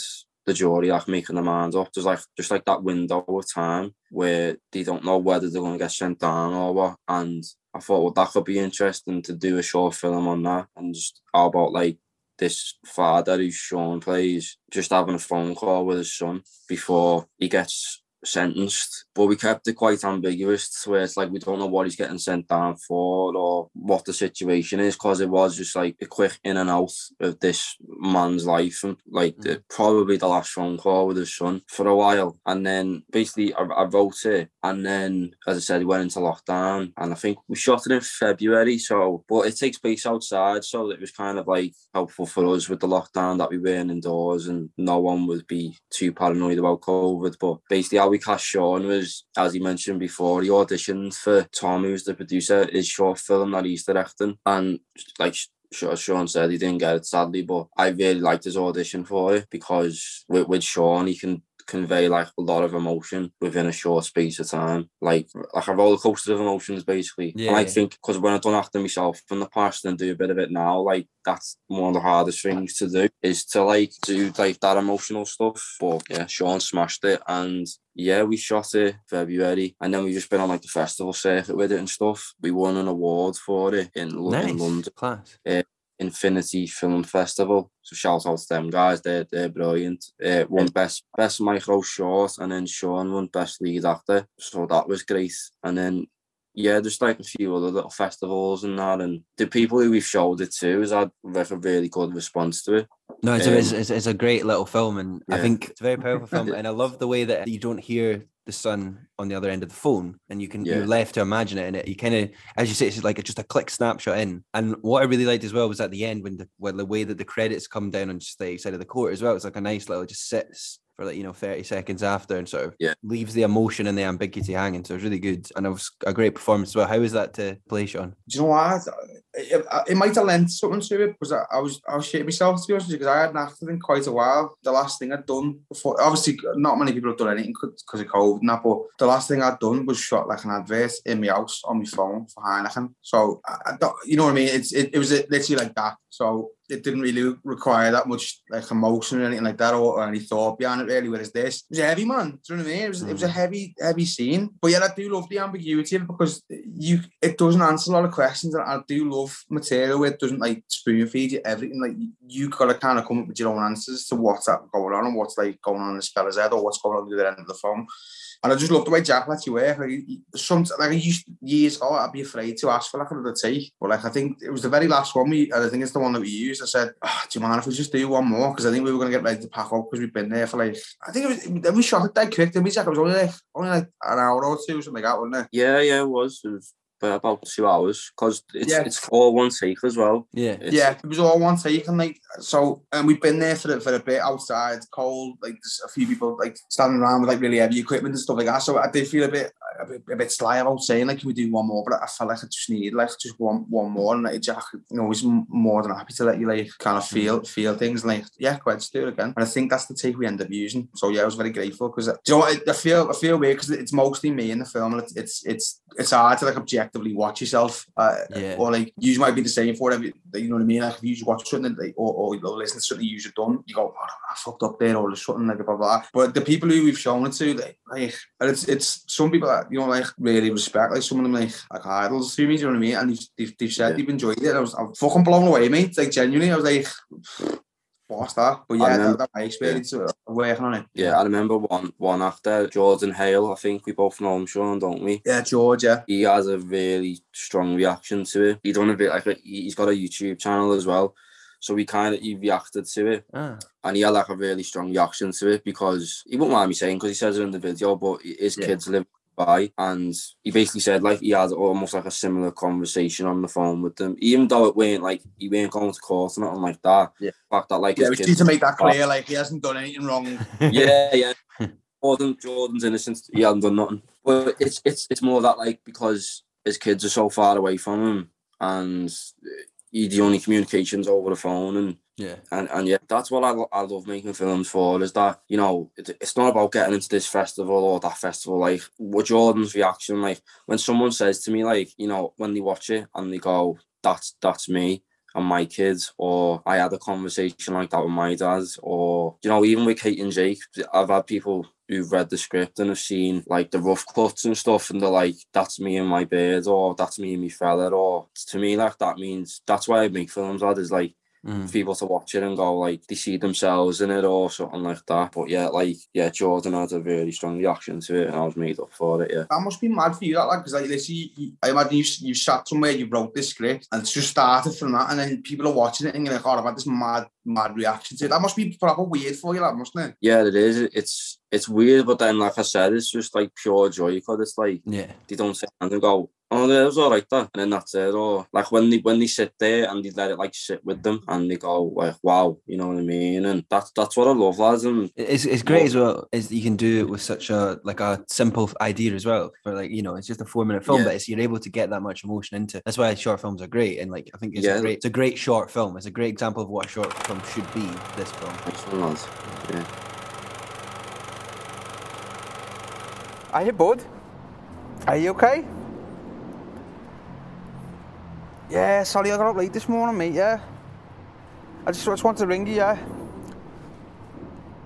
the jury like making their mind up. There's like just like that window of time where they don't know whether they're gonna get sent down or what. And I thought, well, that could be interesting to do a short film on that and just how about like this father who Sean plays just having a phone call with his son before he gets sentenced. But we kept it quite ambiguous to where it's like we don't know what he's getting sent down for or what the situation is because it was just like a quick in and out of this man's life and like the, mm-hmm. probably the last phone call with his son for a while. And then basically I, I wrote it and then as I said, we went into lockdown and I think we shot it in February. So but it takes place outside, so it was kind of like helpful for us with the lockdown that we weren't indoors and no one would be too paranoid about COVID. But basically how we cast Sean was, as he mentioned before, he auditioned for Tom, who's the producer, his short film that he's directing. And like Sha- Sean said, he didn't get it sadly, but I really liked his audition for it because with, with Sean, he can convey like a lot of emotion within a short space of time, like like a roller coaster of emotions, basically. Yeah, and I think because when I've done acting myself in the past and do a bit of it now, like that's one of the hardest things to do is to like do like that emotional stuff. But yeah, Sean smashed it, and yeah, we shot it February, and then we just been on like the festival circuit with it and stuff. We won an award for it in, Lo- in Nice. London. Class. Infinity Film Festival. So shout out to them guys, they're, they're brilliant. Uh, won best best micro short and then Sean won best lead actor. So that was great. And then yeah, just like a few other little festivals and that. And the people who we've showed it to has had like a really good response to it. No, it's, a, it's, Um, it's, it's a great little film, and I think it's a very powerful film. And I love the way that you don't hear the son on the other end of the phone, and you can Yeah. you're left to imagine it. And it, you kind of, as you say, it's like just a click snapshot in. And what I really liked as well was at the end when the when the way that the credits come down on just the side of the court as well. It's like a nice little just sits for like you know 30 seconds after and sort of Yeah. leaves the emotion and the ambiguity hanging. So it was really good, and it was a great performance as well. How was that to play, Sean? Do you know what? It, uh, it might have lent something to it because I, I was I was shitting myself to be honest because I hadn't acted in quite a while. The last thing I'd done before, obviously, not many people have done anything because of COVID and that, but the last thing I'd done was shot like an advert in my house on my phone for Heineken. So I, I you know what I mean? It's it, it was literally like that. So it didn't really require that much like emotion or anything like that or, or any thought behind it really. Whereas this it was a heavy, man. Do you know what I mean? It was it was a mm. heavy, heavy scene. But yeah, I do love the ambiguity because you it doesn't answer a lot of questions. And I do love material where it doesn't like spoon feed you everything. Like you gotta kind of come up with your own answers to what's that going on and what's like going on in the speller's head or what's going on at the other end of the phone. And I just love the way Jack lets you work. Like, some, like, I used years ago, I'd be afraid to ask for like another take. But like, I think it was the very last one we, and I think it's the one that we used. I said, oh, do you mind if we just do one more? Because I think we were going to get ready to pack up because we've been there for like, I think it was, then we shot it dead quick. Then we Jack, it was only like, only like an hour or two, something like that, wasn't it? Yeah, yeah, it was. It was about- about two hours because it's Yeah. it's all one take as well. Yeah. It's, yeah, it was all one take, and like so, and we've been there for the, for a bit outside, cold. Like there's a few people like standing around with like really heavy equipment and stuff like that. So I did feel a bit a bit, a bit sly about saying like, can we do one more? But I felt like I just needed like just one one more, and like Jack, you know, was more than happy to let you like kind of feel mm. feel things. And, like yeah, go ahead, let's do it again. And I think that's the take we end up using. So yeah, I was very grateful because uh, you know I, I feel I feel weird because it's mostly me in the film, and it's it's it's it's hard to like objectively watch yourself. Uh, Yeah. Or like you might be the same for whatever you know what I mean. Like if you watch something like, or, or, listen to something you've done, you go, oh, I fucked up there, or something like blah blah. But the people who we've shown it to, like, like and it's it's some people that you know like really respect, like some of them like like idols to me. Do you know what I mean? And they've, they've, they've said Yeah. they've enjoyed it. I was I'm fucking blown away, mate. Like genuinely, I was like. What's that? But yeah, remember- that, that my experience of working on it. Yeah, I remember one one after Jordan Hale. I think we both know him, Sean, don't we? Yeah, George. Yeah, He has a really strong reaction to it. He done a bit like a, he's got a YouTube channel as well, so he kind of he reacted to it. Ah. and he had like a really strong reaction to it because he wouldn't mind me saying because he says it in the video, but his Yeah. kids live by, and he basically said like he had almost like a similar conversation on the phone with them, even though it weren't like he weren't going to court or nothing like that. Yeah. The fact that like yeah. his We need to make that live clear. Like he hasn't done anything wrong. yeah, yeah. Jordan, Jordan's innocent. He hasn't done nothing. But it's it's it's more that like because his kids are so far away from him, and he, the only communications over the phone, and Yeah. and and yeah, that's what I, lo- I love making films for. Is that you know it, it's not about getting into this festival or that festival. Like what Jordan's reaction, like when someone says to me, like you know when they watch it and they go, "That's that's me." And my kids, or I had a conversation like that with my dad, or you know, even with Kate and Jake, I've had people who've read the script and have seen like the rough cuts and stuff, and they're like, "That's me and my beard or "That's me and my fella," or to me, like that means that's why I make films. Lad is like Mm. for people to watch it and go like they see themselves in it or something like that. But yeah, like yeah, Jordan had a really strong reaction to it, and I was made up for it. Yeah, That must be mad for you, that like, because like, listen, you, you, I imagine you you sat somewhere, you wrote this script, and it's just started from that, and then people are watching it and you're like, oh, I've had this mad, mad reaction to it. That must be proper weird for you, that mustn't it? yeah, it is. It's it's weird, but then like I said, it's just like pure joy because it's like Yeah. they don't sit down and go, oh, that was all right, that, and then that's it. Or like when they when they sit there and they let it like sit with them and they go like, wow, you know what I mean? And that's that's what I love, lads. And It's, it's great as well is you can do it with such a like a simple idea as well for like you know it's just a four minute film Yeah. but it's you're able to get that much emotion into that's why short films are great and like I think it's Yeah. a great it's a great short film it's a great example of what a short film should be this film excellent, lads. Yeah. Are you bud? Are you okay? Yeah, sorry I got up late this morning, mate, yeah. I just, just wanted to ring you, yeah.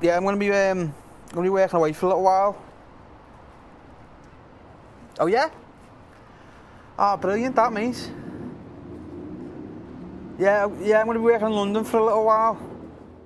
Yeah, I'm gonna be um gonna be working away for a little while. Oh yeah? Ah, brilliant that mate. Yeah, yeah, I'm gonna be working in London for a little while.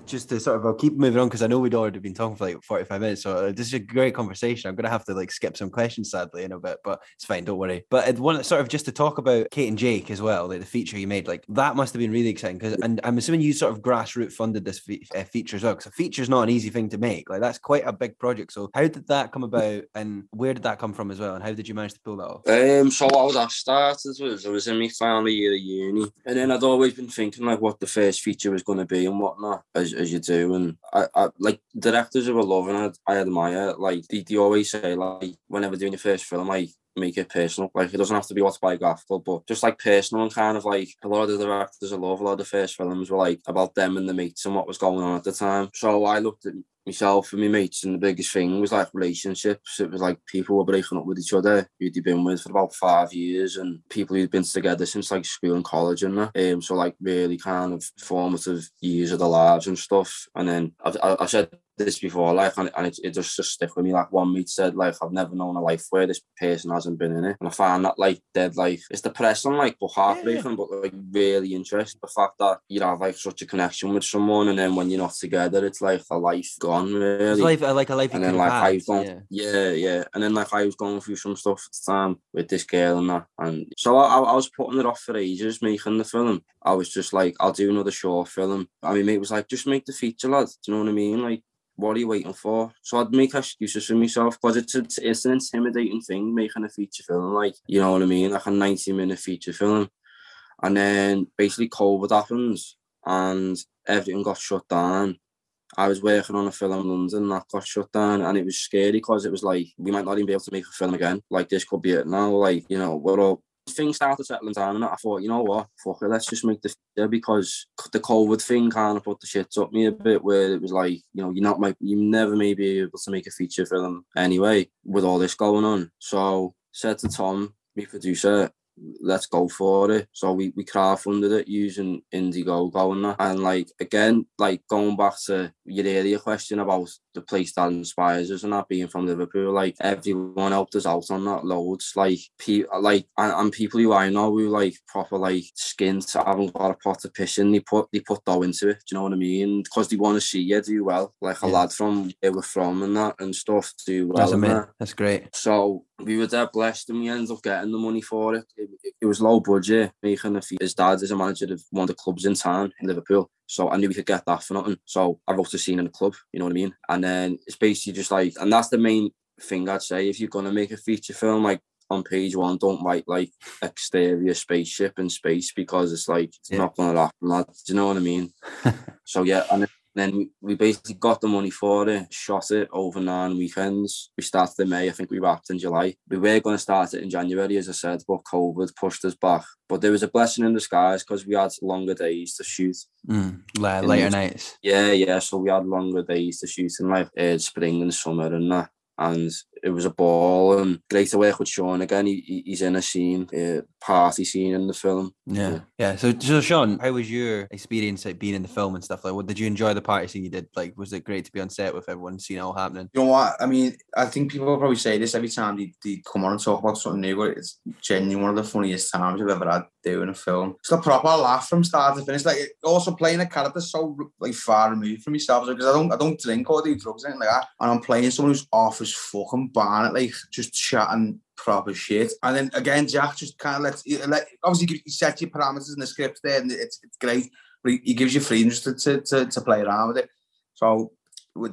Just to sort of I'll keep moving on because I know we'd already been talking for like 45 minutes so uh, this is a great conversation. I'm gonna have to like skip some questions sadly in a bit but it's fine don't worry. But it one sort of just to talk about Kate and Jake as well like the feature you made like that must have been really exciting because and I'm assuming you sort of grassroots funded this fe- uh, feature as well because a feature is not an easy thing to make like that's quite a big project. So how did that come about and where did that come from as well and how did you manage to pull that off? Um, so how that started was I was in my final year of uni, and then I'd always been thinking like what the first feature was going to be and whatnot, as, as you do. And I, I like directors who were loving it, I admire. Like they, they always say like whenever doing your first film, like make it personal. Like it doesn't have to be autobiographical, but just like personal and kind of like a lot of the directors I love, a lot of the first films were like about them and the mates and what was going on at the time. So I looked at myself and my mates, and the biggest thing was like relationships. It was like people were breaking up with each other who'd they been with for about five years, and people who'd been together since like school and college and that. Um, so like really kind of formative years of their lives and stuff. And then I, I, I said this before, like, and, and it, it just just stick with me. Like one mate said, like I've never known a life where this person hasn't been in it, and I find that like dead life. It's depressing, like, but heartbreaking, but like really interesting. The fact that you have like such a connection with someone, and then when you're not together, it's like a life gone, really. Life, uh, like a life. and then like I was going, yeah. yeah. yeah, and then like I was going through some stuff at the time with this girl and that, and so I, I was putting it off for ages making the film. I was just like, I'll do another short film. I mean, mate was like, just make the feature, lad. Do you know what I mean? Like, what are you waiting for? So I'd make excuses for myself because it's, it's it's an intimidating thing making a feature film. Like, you know what I mean? Like a ninety minute feature film, and then basically COVID happens and everything got shut down. I was working on a film in London that got shut down, and it was scary because it was like we might not even be able to make a film again. Like this could be it now. Like you know, we're all things started settling down, and I thought, you know what, fuck it, let's just make the feature because the COVID thing kind of put the shit up me a bit. Where it was like, you know, you're not might you never may be able to make a feature film anyway with all this going on. So said to Tom, my producer, let's go for it. So we, we crowdfunded it using Indiegogo and that. And like again, like going back to your earlier question about the place that inspires us and that being from Liverpool, like everyone helped us out on that loads. Like people like and, and people who I know who like proper like skins haven't got a pot to piss in, they put they put dough into it. Do you know what I mean? Because they want to see you do well. Like a Yeah. lad from where we're from and that and stuff do well. That's amazing. that. That's great. So we were there blessed and we ended up getting the money for it. It, it- it was low budget, making a fee. His dad is a manager of one of the clubs in town in Liverpool. So I knew we could get that for nothing. So I wrote a scene in the club, you know what I mean? And then it's basically just like, and that's the main thing I'd say. If you're going to make a feature film, like on page one, don't write like exterior spaceship in space because it's like, it's Yeah. not going to happen, lad. Do you know what I mean? so yeah, and then- then we, we basically got the money for it, shot it over nine weekends. We started in May, I think we wrapped in July. We were going to start it in January, as I said, but COVID pushed us back. But there was a blessing in disguise because we had longer days to shoot. Mm, la- later the- nights. Yeah, yeah. So we had longer days to shoot in like uh, spring and summer and that. And it was a ball and great to work with Sean again. He, he- he's in a scene, a party scene in the film. Yeah. Yeah. Yeah. So, so Sean, how was your experience like being in the film and stuff? Like, what did you enjoy the party scene you did? Like, was it great to be on set with everyone seeing it all happening? You know what? I mean, I think people will probably say this every time they, they come on and talk about something new, but it's genuinely one of the funniest times I've ever had doing a film. It's a proper laugh from start to finish. Like also playing a character so like far removed from yourself because I don't I don't drink or do drugs or anything like that. And I'm playing someone who's off his fucking barnet, like just chatting proper shit. And then again, Jack just kind of lets let obviously you set your parameters in the script there, and it's it's great. But he, gives you freedom just to, to, to, play around with it. So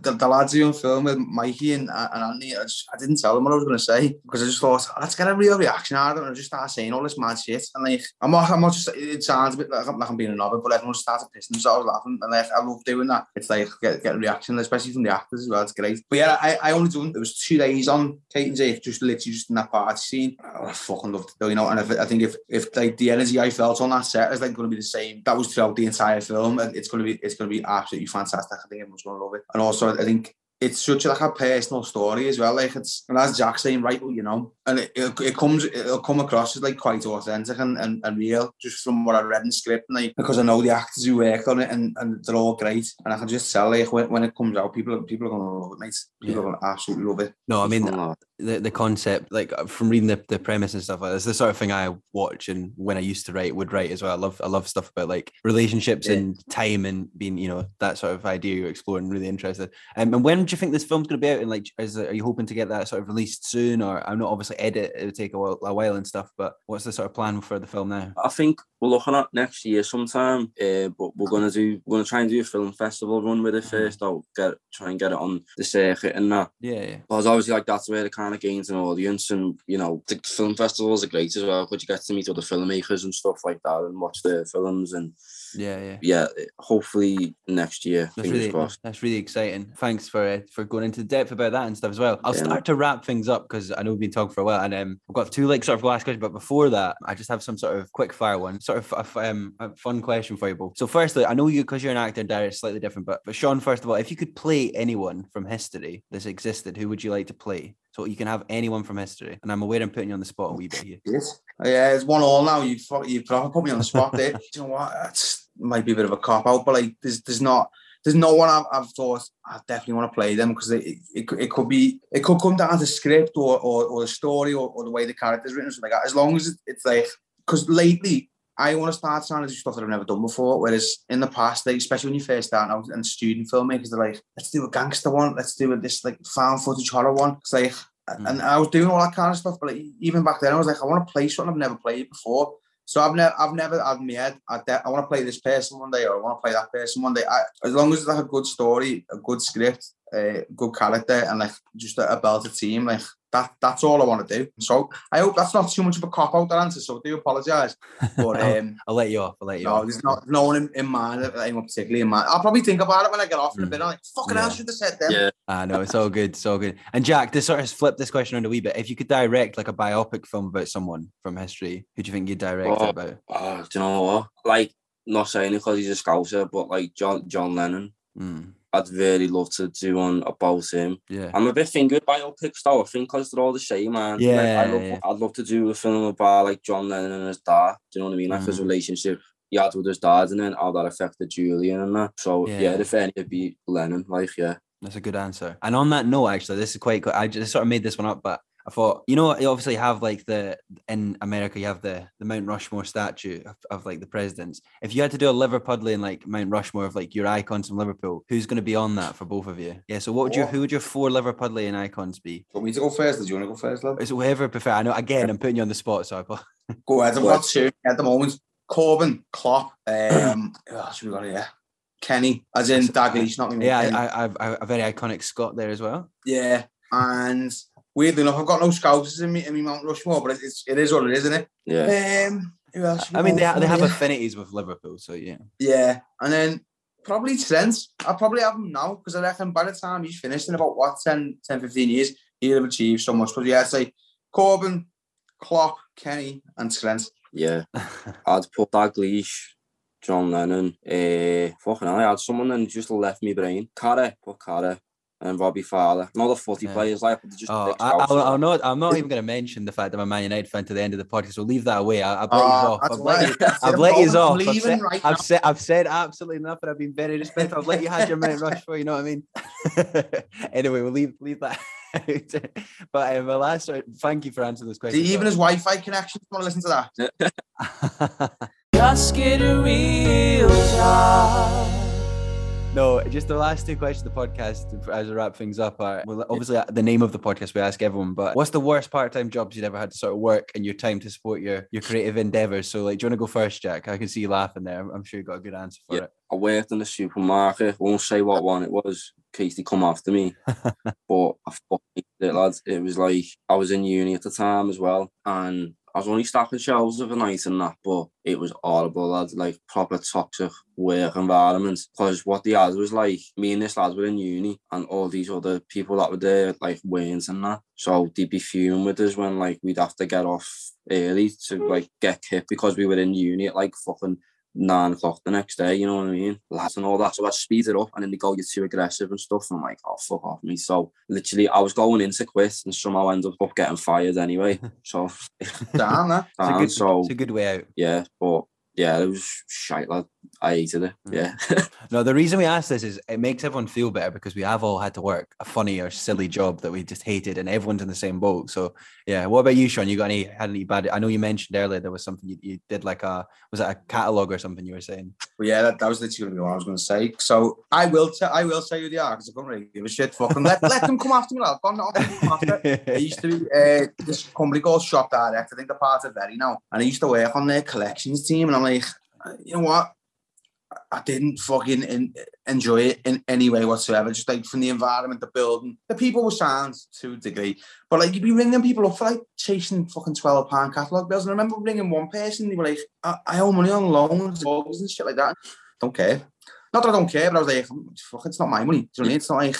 the, the lads who film with Mikey and, uh, and Anthony, I, just, I didn't tell them what I was going to say because I just thought, let's get a real reaction out of them. And I just started saying all this mad shit. And like, I'm not, I'm not just, it sounds a bit like, I'm- like I'm being a novice, but everyone started pissing themselves laughing. And like, I love doing that. It's like, get, get a reaction, especially from the actors as well. It's great. But yeah, I, I only done, it was two days on Kate and Jake, just literally just in that party scene. I fucking loved it, you know. And if, I think if, if like the energy I felt on that set is like going to be the same, that was throughout the entire film. And it's going to be, it's going to be absolutely fantastic. I think everyone's going to love it. And also, I think it's such like a personal story as well. Like it's and as Jack saying, right, well, you know, and it, it, it comes it'll come across as like quite authentic and, and, and real, just from what I read in the script, and like because I know the actors who worked on it and, and they're all great, and I can just tell like when, when it comes out, people people are gonna love it, mate. People are gonna absolutely love it. No, I mean, Fun, the, the concept, like uh, from reading the, the premise and stuff like that, it's the sort of thing I watch and when I used to write would write as well. I love I love stuff about like relationships Yeah. and time and being, you know, that sort of idea you're exploring, really interested. Um, and when do you think this film's gonna be out? And like is are you hoping to get that sort of released soon? Or I'm not obviously edit, it would take a while, a while and stuff, but what's the sort of plan for the film now? I think we're looking at next year sometime, uh, but we're gonna do we're gonna try and do a film festival run with it Mhm. first. I'll get try and get it on the circuit and that. Yeah, yeah. Because obviously, like that's where it kind of gains an audience, and you know, the film festivals are great as well. Because you get to meet other filmmakers and stuff like that, and watch their films, and Yeah, yeah. yeah, hopefully next year, That's fingers really crossed. that's really exciting. Thanks for uh, for going into depth about that and stuff as well. I'll Yeah. start to wrap things up because I know we've been talking for a while, and um, I've got two like sort of last questions. But before that, I just have some sort of quick fire one, sort of um, a fun question for you both. So, firstly, I know you because you're an actor and director, slightly different. But but Sean, first of all, if you could play anyone from history that's existed, who would you like to play? So you can have anyone from history, and I'm aware I'm putting you on the spot a wee bit here. Yes. Yeah, it's one all now. You've you've put me on the spot there. Do you know what? That's might be a bit of a cop out, but like there's there's not there's no one I've, I've thought I definitely want to play them because it, it, it could be it could come down to the script or or, or the story or, or the way the character's written or something like that. As long as it's like because lately I want to start trying to do stuff that I've never done before. Whereas in the past, like, especially when you first start out and student filmmakers, they're like, let's do a gangster one, let's do a, this like found footage horror one. It's like, mm. and I was doing all that kind of stuff, but like, even back then, I was like, I want to play something I've never played before. So I've never, I've never had in my head, I, de- I want to play this person one day, or I want to play that person one day. I, as long as it's like a good story, a good script, a good character, and like just a, a team, like that that's all I want to do. So I hope that's not too much of a cop out that answer. So I do apologise. But um, I'll let you off. I'll let you no, off. there's not no one in, in mind, anyone particularly in mind. I'll probably think about it when I get off in a bit. I'm like, fucking Yeah. hell, should have said them. Yeah. I know it's all good, it's all good. And Jack, this sort of flip this question around a wee bit. If you could direct like a biopic film about someone from history, who do you think you'd direct it Oh. about? Oh, do you know what? Like, not saying it because he's a scouser, but like John John Lennon, Mm, I'd really love to do one about him. yeah. I'm a bit fingered by biopics though. I think because they're all the same, man. Yeah, Like, I love, yeah. I'd love to do a film about like John Lennon and his dad. Do you know what I mean? Like his Mhm. relationship he had with his dad, and then how that affected Julian and that. So Yeah. yeah, if any, it'd be Lennon. Like, yeah. That's a good answer. And on that note, actually, this is quite. Good. I just sort of made this one up, but I thought, you know, you obviously have like the in America, you have the the Mount Rushmore statue of, of like the presidents. If you had to do a Liverpudlian like Mount Rushmore of like your icons from Liverpool, who's going to be on that for both of you? Yeah. So what would your who would your four Liverpudlian icons be? You want me to go first? Or do you want to go first, love? It's whoever prefer. I know. Again, I'm putting you on the spot, so I. Go ahead. I've got two at the moment. Corbyn, Klopp, um, else have we got here? Kenny, as in Dalglish, not me. Yeah. I, I, I've a a very iconic Scot there as well. yeah. And weirdly enough, I've got no scouts in me in me Mount Rushmore, but it's it is what it is, isn't it? Yeah. Um, who else? I mean, they, ha- they have affinities with Liverpool, so yeah. Yeah, and then probably Trent. I'll probably have him now because I reckon by the time he's finished in about what 10, 10 15 years, he'll have achieved so much. But yeah, I'd say Corbyn, Klopp, Kenny, and Trent. Yeah. I'd put Dalglish, John Lennon, uh, fucking hell, I had someone and just left me brain. Carra, put Carra, and Robbie Fowler. Not the footy Yeah. players, like, just Oh, I, scouts, I'll, like. I'll not. I'm not even going to mention the fact that I'm a Man United fan to the end of the podcast. We'll leave that away. I, I've let you Ah, off. I've let you, I've let you off. I've leaving said, right I've said, I've said absolutely nothing. I've been very respectful. I've let you had your minute rush for. You know what I mean? anyway, we'll leave leave that. out. but um, my last. Thank you for answering this See, question. even his Wi-Fi connection. Want to listen to that? as Just get a real job. No, just the last two questions of the podcast as I wrap things up are well, obviously uh, the name of the podcast we ask everyone, but what's the worst part-time jobs you'd ever had to sort of work in your time to support your your creative endeavors? So like, do you want to go first, Jack? I can see you laughing there. I'm- I'm sure you got a good answer for Yeah. it. I worked in the supermarket. Won't say what one it was in case they come after me. but I fucking it, lads. It was like I was in uni at the time as well, and I was only stacking shelves of a night and that, but it was horrible, lad. Like proper toxic work environment. Because what the had was like me and this lad were in uni, and all these other people that were there like weren't and that. So they'd be fuming with us when like we'd have to get off early to hmm. like get kicked because we were in uni at like fucking nine o'clock the next day, you know what I mean? Lads and all that. So I speed it up and then they go, you're too aggressive and stuff. And I'm like, oh, fuck off me. So literally, I was going in to quit and somehow ended up getting fired anyway. So, Damn, that. It's a good, so it's a good way out. yeah, but yeah, it was shite, lad. I hated it. Mm. Yeah. No, the reason we ask this is it makes everyone feel better because we have all had to work a funny or silly job that we just hated, and everyone's in the same boat. So, yeah. What about you, Sean? You got any had any bad? I know you mentioned earlier there was something you, you did like a was it a catalog or something you were saying? But yeah, that, that was literally what I was going to say. So I will, t- I will say who they are because I couldn't really give a shit. Fucking let, let them come after me, lad. Go on, come after. I used to be uh, this company called Shop Direct. I think they're part of Very now, and I used to work on their collections team. And I'm like, you know what? I didn't fucking in, enjoy it in any way whatsoever. Just like from the environment, the building, the people were sound to a degree, but like you'd be ringing people up for like chasing fucking twelve pound catalog bills. And I remember ringing one person, they were like, "I, I owe money on loans and shit like that." Don't care. Not that I don't care, but I was like, "Fuck, it's not my money." Do you know what I mean? It's not like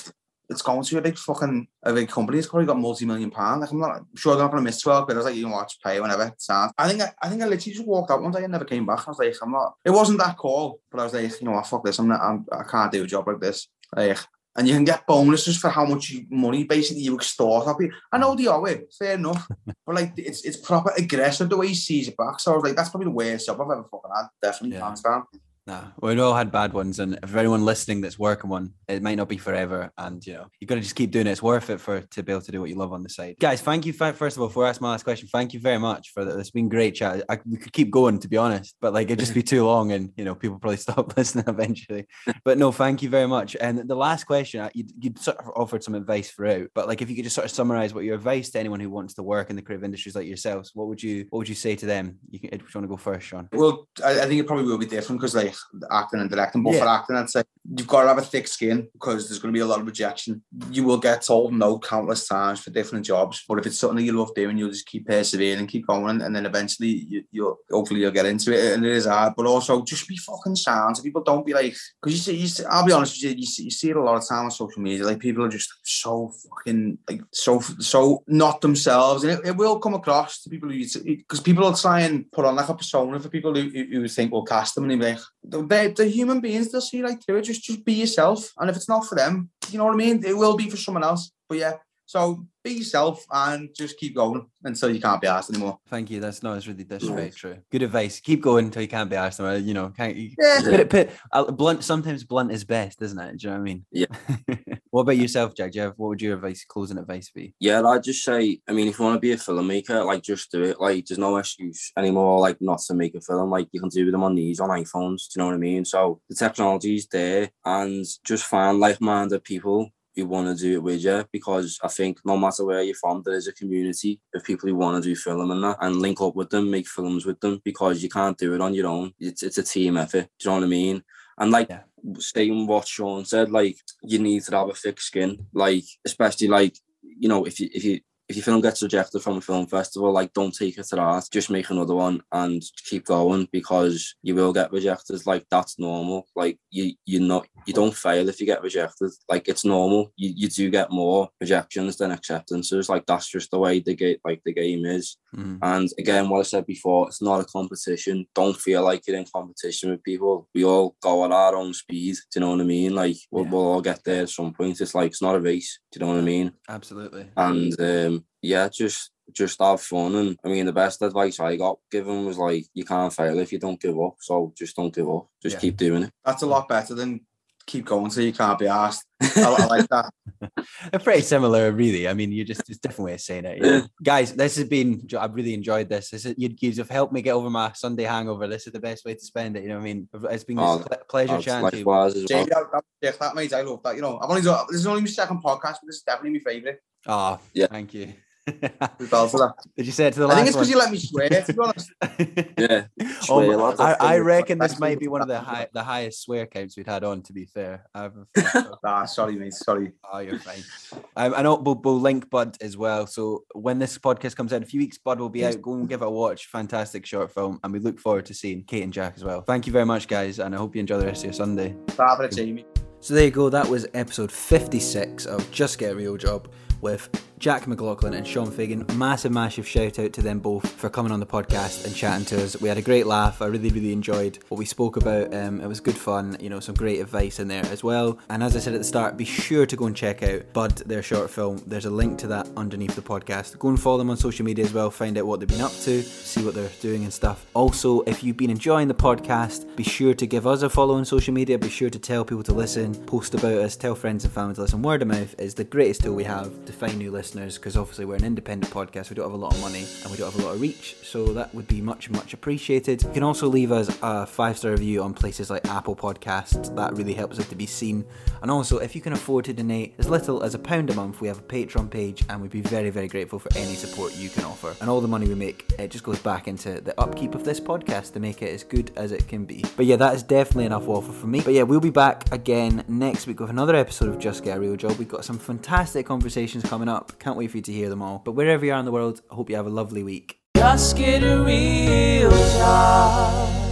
it's going to a big fucking a big company. It's probably got multi-million pound. Like I'm not I'm sure I'm not gonna miss 12, but I was like, you can watch pay whenever it's sound. I think I, I think I literally just walked out one day and never came back. I was like, I'm not it wasn't that call, but I was like, you know what, fuck this. I'm not I'm, I can't do a job like this. Like and you can get bonuses for how much you, money basically you extort off you. I know they are it, fair enough. but like it's it's proper aggressive the way he sees it back. So I was like, that's probably the worst job I've ever fucking had. Definitely Yeah. hands down. Nah, we've all had bad ones, and for anyone listening that's working one, it might not be forever, and you know you've got to just keep doing it. It's worth it for to be able to do what you love on the side, guys. Thank you, first of all, for asking my last question. Thank you very much for that. It's been great chat. I, we could keep going, to be honest, but like it'd just be too long, and you know people probably stop listening eventually. But no, thank you very much. And the last question, you you sort of offered some advice throughout, but like if you could just sort of summarize what your advice to anyone who wants to work in the creative industries like yourselves, what would you what would you say to them? You can, if you want to go first, Sean. Well, I, I think it probably will be different because like acting and directing, but yeah. for acting, I'd say you've got to have a thick skin because there's going to be a lot of rejection. You will get told no countless times for different jobs, but if it's something that you love doing, you'll just keep persevering and keep going, and then eventually you, will hopefully you'll get into it. And it is hard, but also just be fucking sound. People don't be like because you see, you see, I'll be honest with you, you see, you see it a lot of time on social media. Like people are just so fucking like so so not themselves, and it, it will come across to people who because people will try and put on like a persona for people who, who, think will cast them, and they like they're, they're human beings. They'll see right through it. Just just be yourself, and if it's not for them, you know what I mean. It will be for someone else. But yeah, so be yourself and just keep going until you can't be asked anymore. Thank you. That's no, it's really that's very true. Good advice. Keep going until you can't be asked anymore. You know, can't you? Yeah. Put it, put, uh, blunt. Sometimes blunt is best, isn't it? Do you know what I mean? Yeah. what about yourself, Jack? Jeff, what would your advice, closing advice be? Yeah, I'd just say. I mean, if you want to be a filmmaker, like just do it. Like, there's no excuse anymore. Like, not to make a film. Like, you can do them on these on iPhones. Do you know what I mean? So the technology's there, and just find like-minded people who want to do it with you because I think no matter where you're from, there is a community of people who want to do film and that and link up with them, make films with them because you can't do it on your own. It's it's a team effort. Do you know what I mean? And like yeah. saying what Sean said, like you need to have a thick skin, like especially like you know if you if you if your film gets rejected from a film festival, like don't take it to that. Just make another one and keep going because you will get rejected. Like that's normal. Like you you not you don't fail if you get rejected. Like it's normal. You you do get more rejections than acceptances. Like that's just the way the game like the game is. Mm. And again, what I said before, it's not a competition. Don't feel like you're in competition with people. We all go at our own speed. Do you know what I mean? Like we'll, yeah. we'll all get there at some point. It's like it's not a race. Do you know what I mean? Absolutely. And um yeah, just just have fun. And I mean, the best advice I got given was like, you can't fail if you don't give up. So just don't give up. Just yeah. keep doing it. That's a lot better than keep going so you can't be asked. I, I like that. They're pretty similar, really. I mean, you just it's a different way of saying it. Yeah. Guys, this has been I've really enjoyed this. This is, you, you've helped me get over my Sunday hangover. This is the best way to spend it. You know what I mean? It's been oh, a pleasure chatting to you. Well. Jay, that, that, that, mate, I love that. You know, I've only got, this is only my second podcast, but this is definitely my favourite. Oh, yeah. Thank you. Did you say it to the last I think it's because you let me swear, to be honest. yeah. Oh, I, I, reckon this might be one of the high, the highest swear counts we'd had on, to be fair. ah, sorry, mate. Sorry. Oh, you're fine. Um, I know we'll, we'll, link Bud as well. So when this podcast comes out in a few weeks, Bud will be out. Go and give it a watch. Fantastic short film. And we look forward to seeing Kate and Jack as well. Thank you very much, guys. And I hope you enjoy the rest of your Sunday. Bye, Jamie. So there you go. That was episode 56 of Just Get a Real Job with Jack McLaughlin and Sean Fagan. Massive, massive shout out to them both for coming on the podcast and chatting to us. We had a great laugh. I really, really enjoyed what we spoke about. Um, it was good fun. You know, some great advice in there as well. And as I said at the start, be sure to go and check out Bud, their short film. There's a link to that underneath the podcast. Go and follow them on social media as well. Find out what they've been up to, see what they're doing and stuff. Also, if you've been enjoying the podcast, be sure to give us a follow on social media. Be sure to tell people to listen, post about us, tell friends and family to listen. Word of mouth is the greatest tool we have to find new listeners because obviously we're an independent podcast. We don't have a lot of money and we don't have a lot of reach, so that would be much, much appreciated. You can also leave us a five star review on places like Apple Podcasts. That really helps us to be seen. And also, if you can afford to donate as little as a pound a month, we have a Patreon page, and we'd be very, very grateful for any support you can offer. And all the money we make, it just goes back into the upkeep of this podcast to make it as good as it can be. But yeah, that is definitely enough offer for me. But yeah, we'll be back again next week with another episode of Just Get a Real Job. We've got some fantastic conversations coming up. Can't wait for you to hear them all. But wherever you are in the world, I hope you have a lovely week. Just get a real job.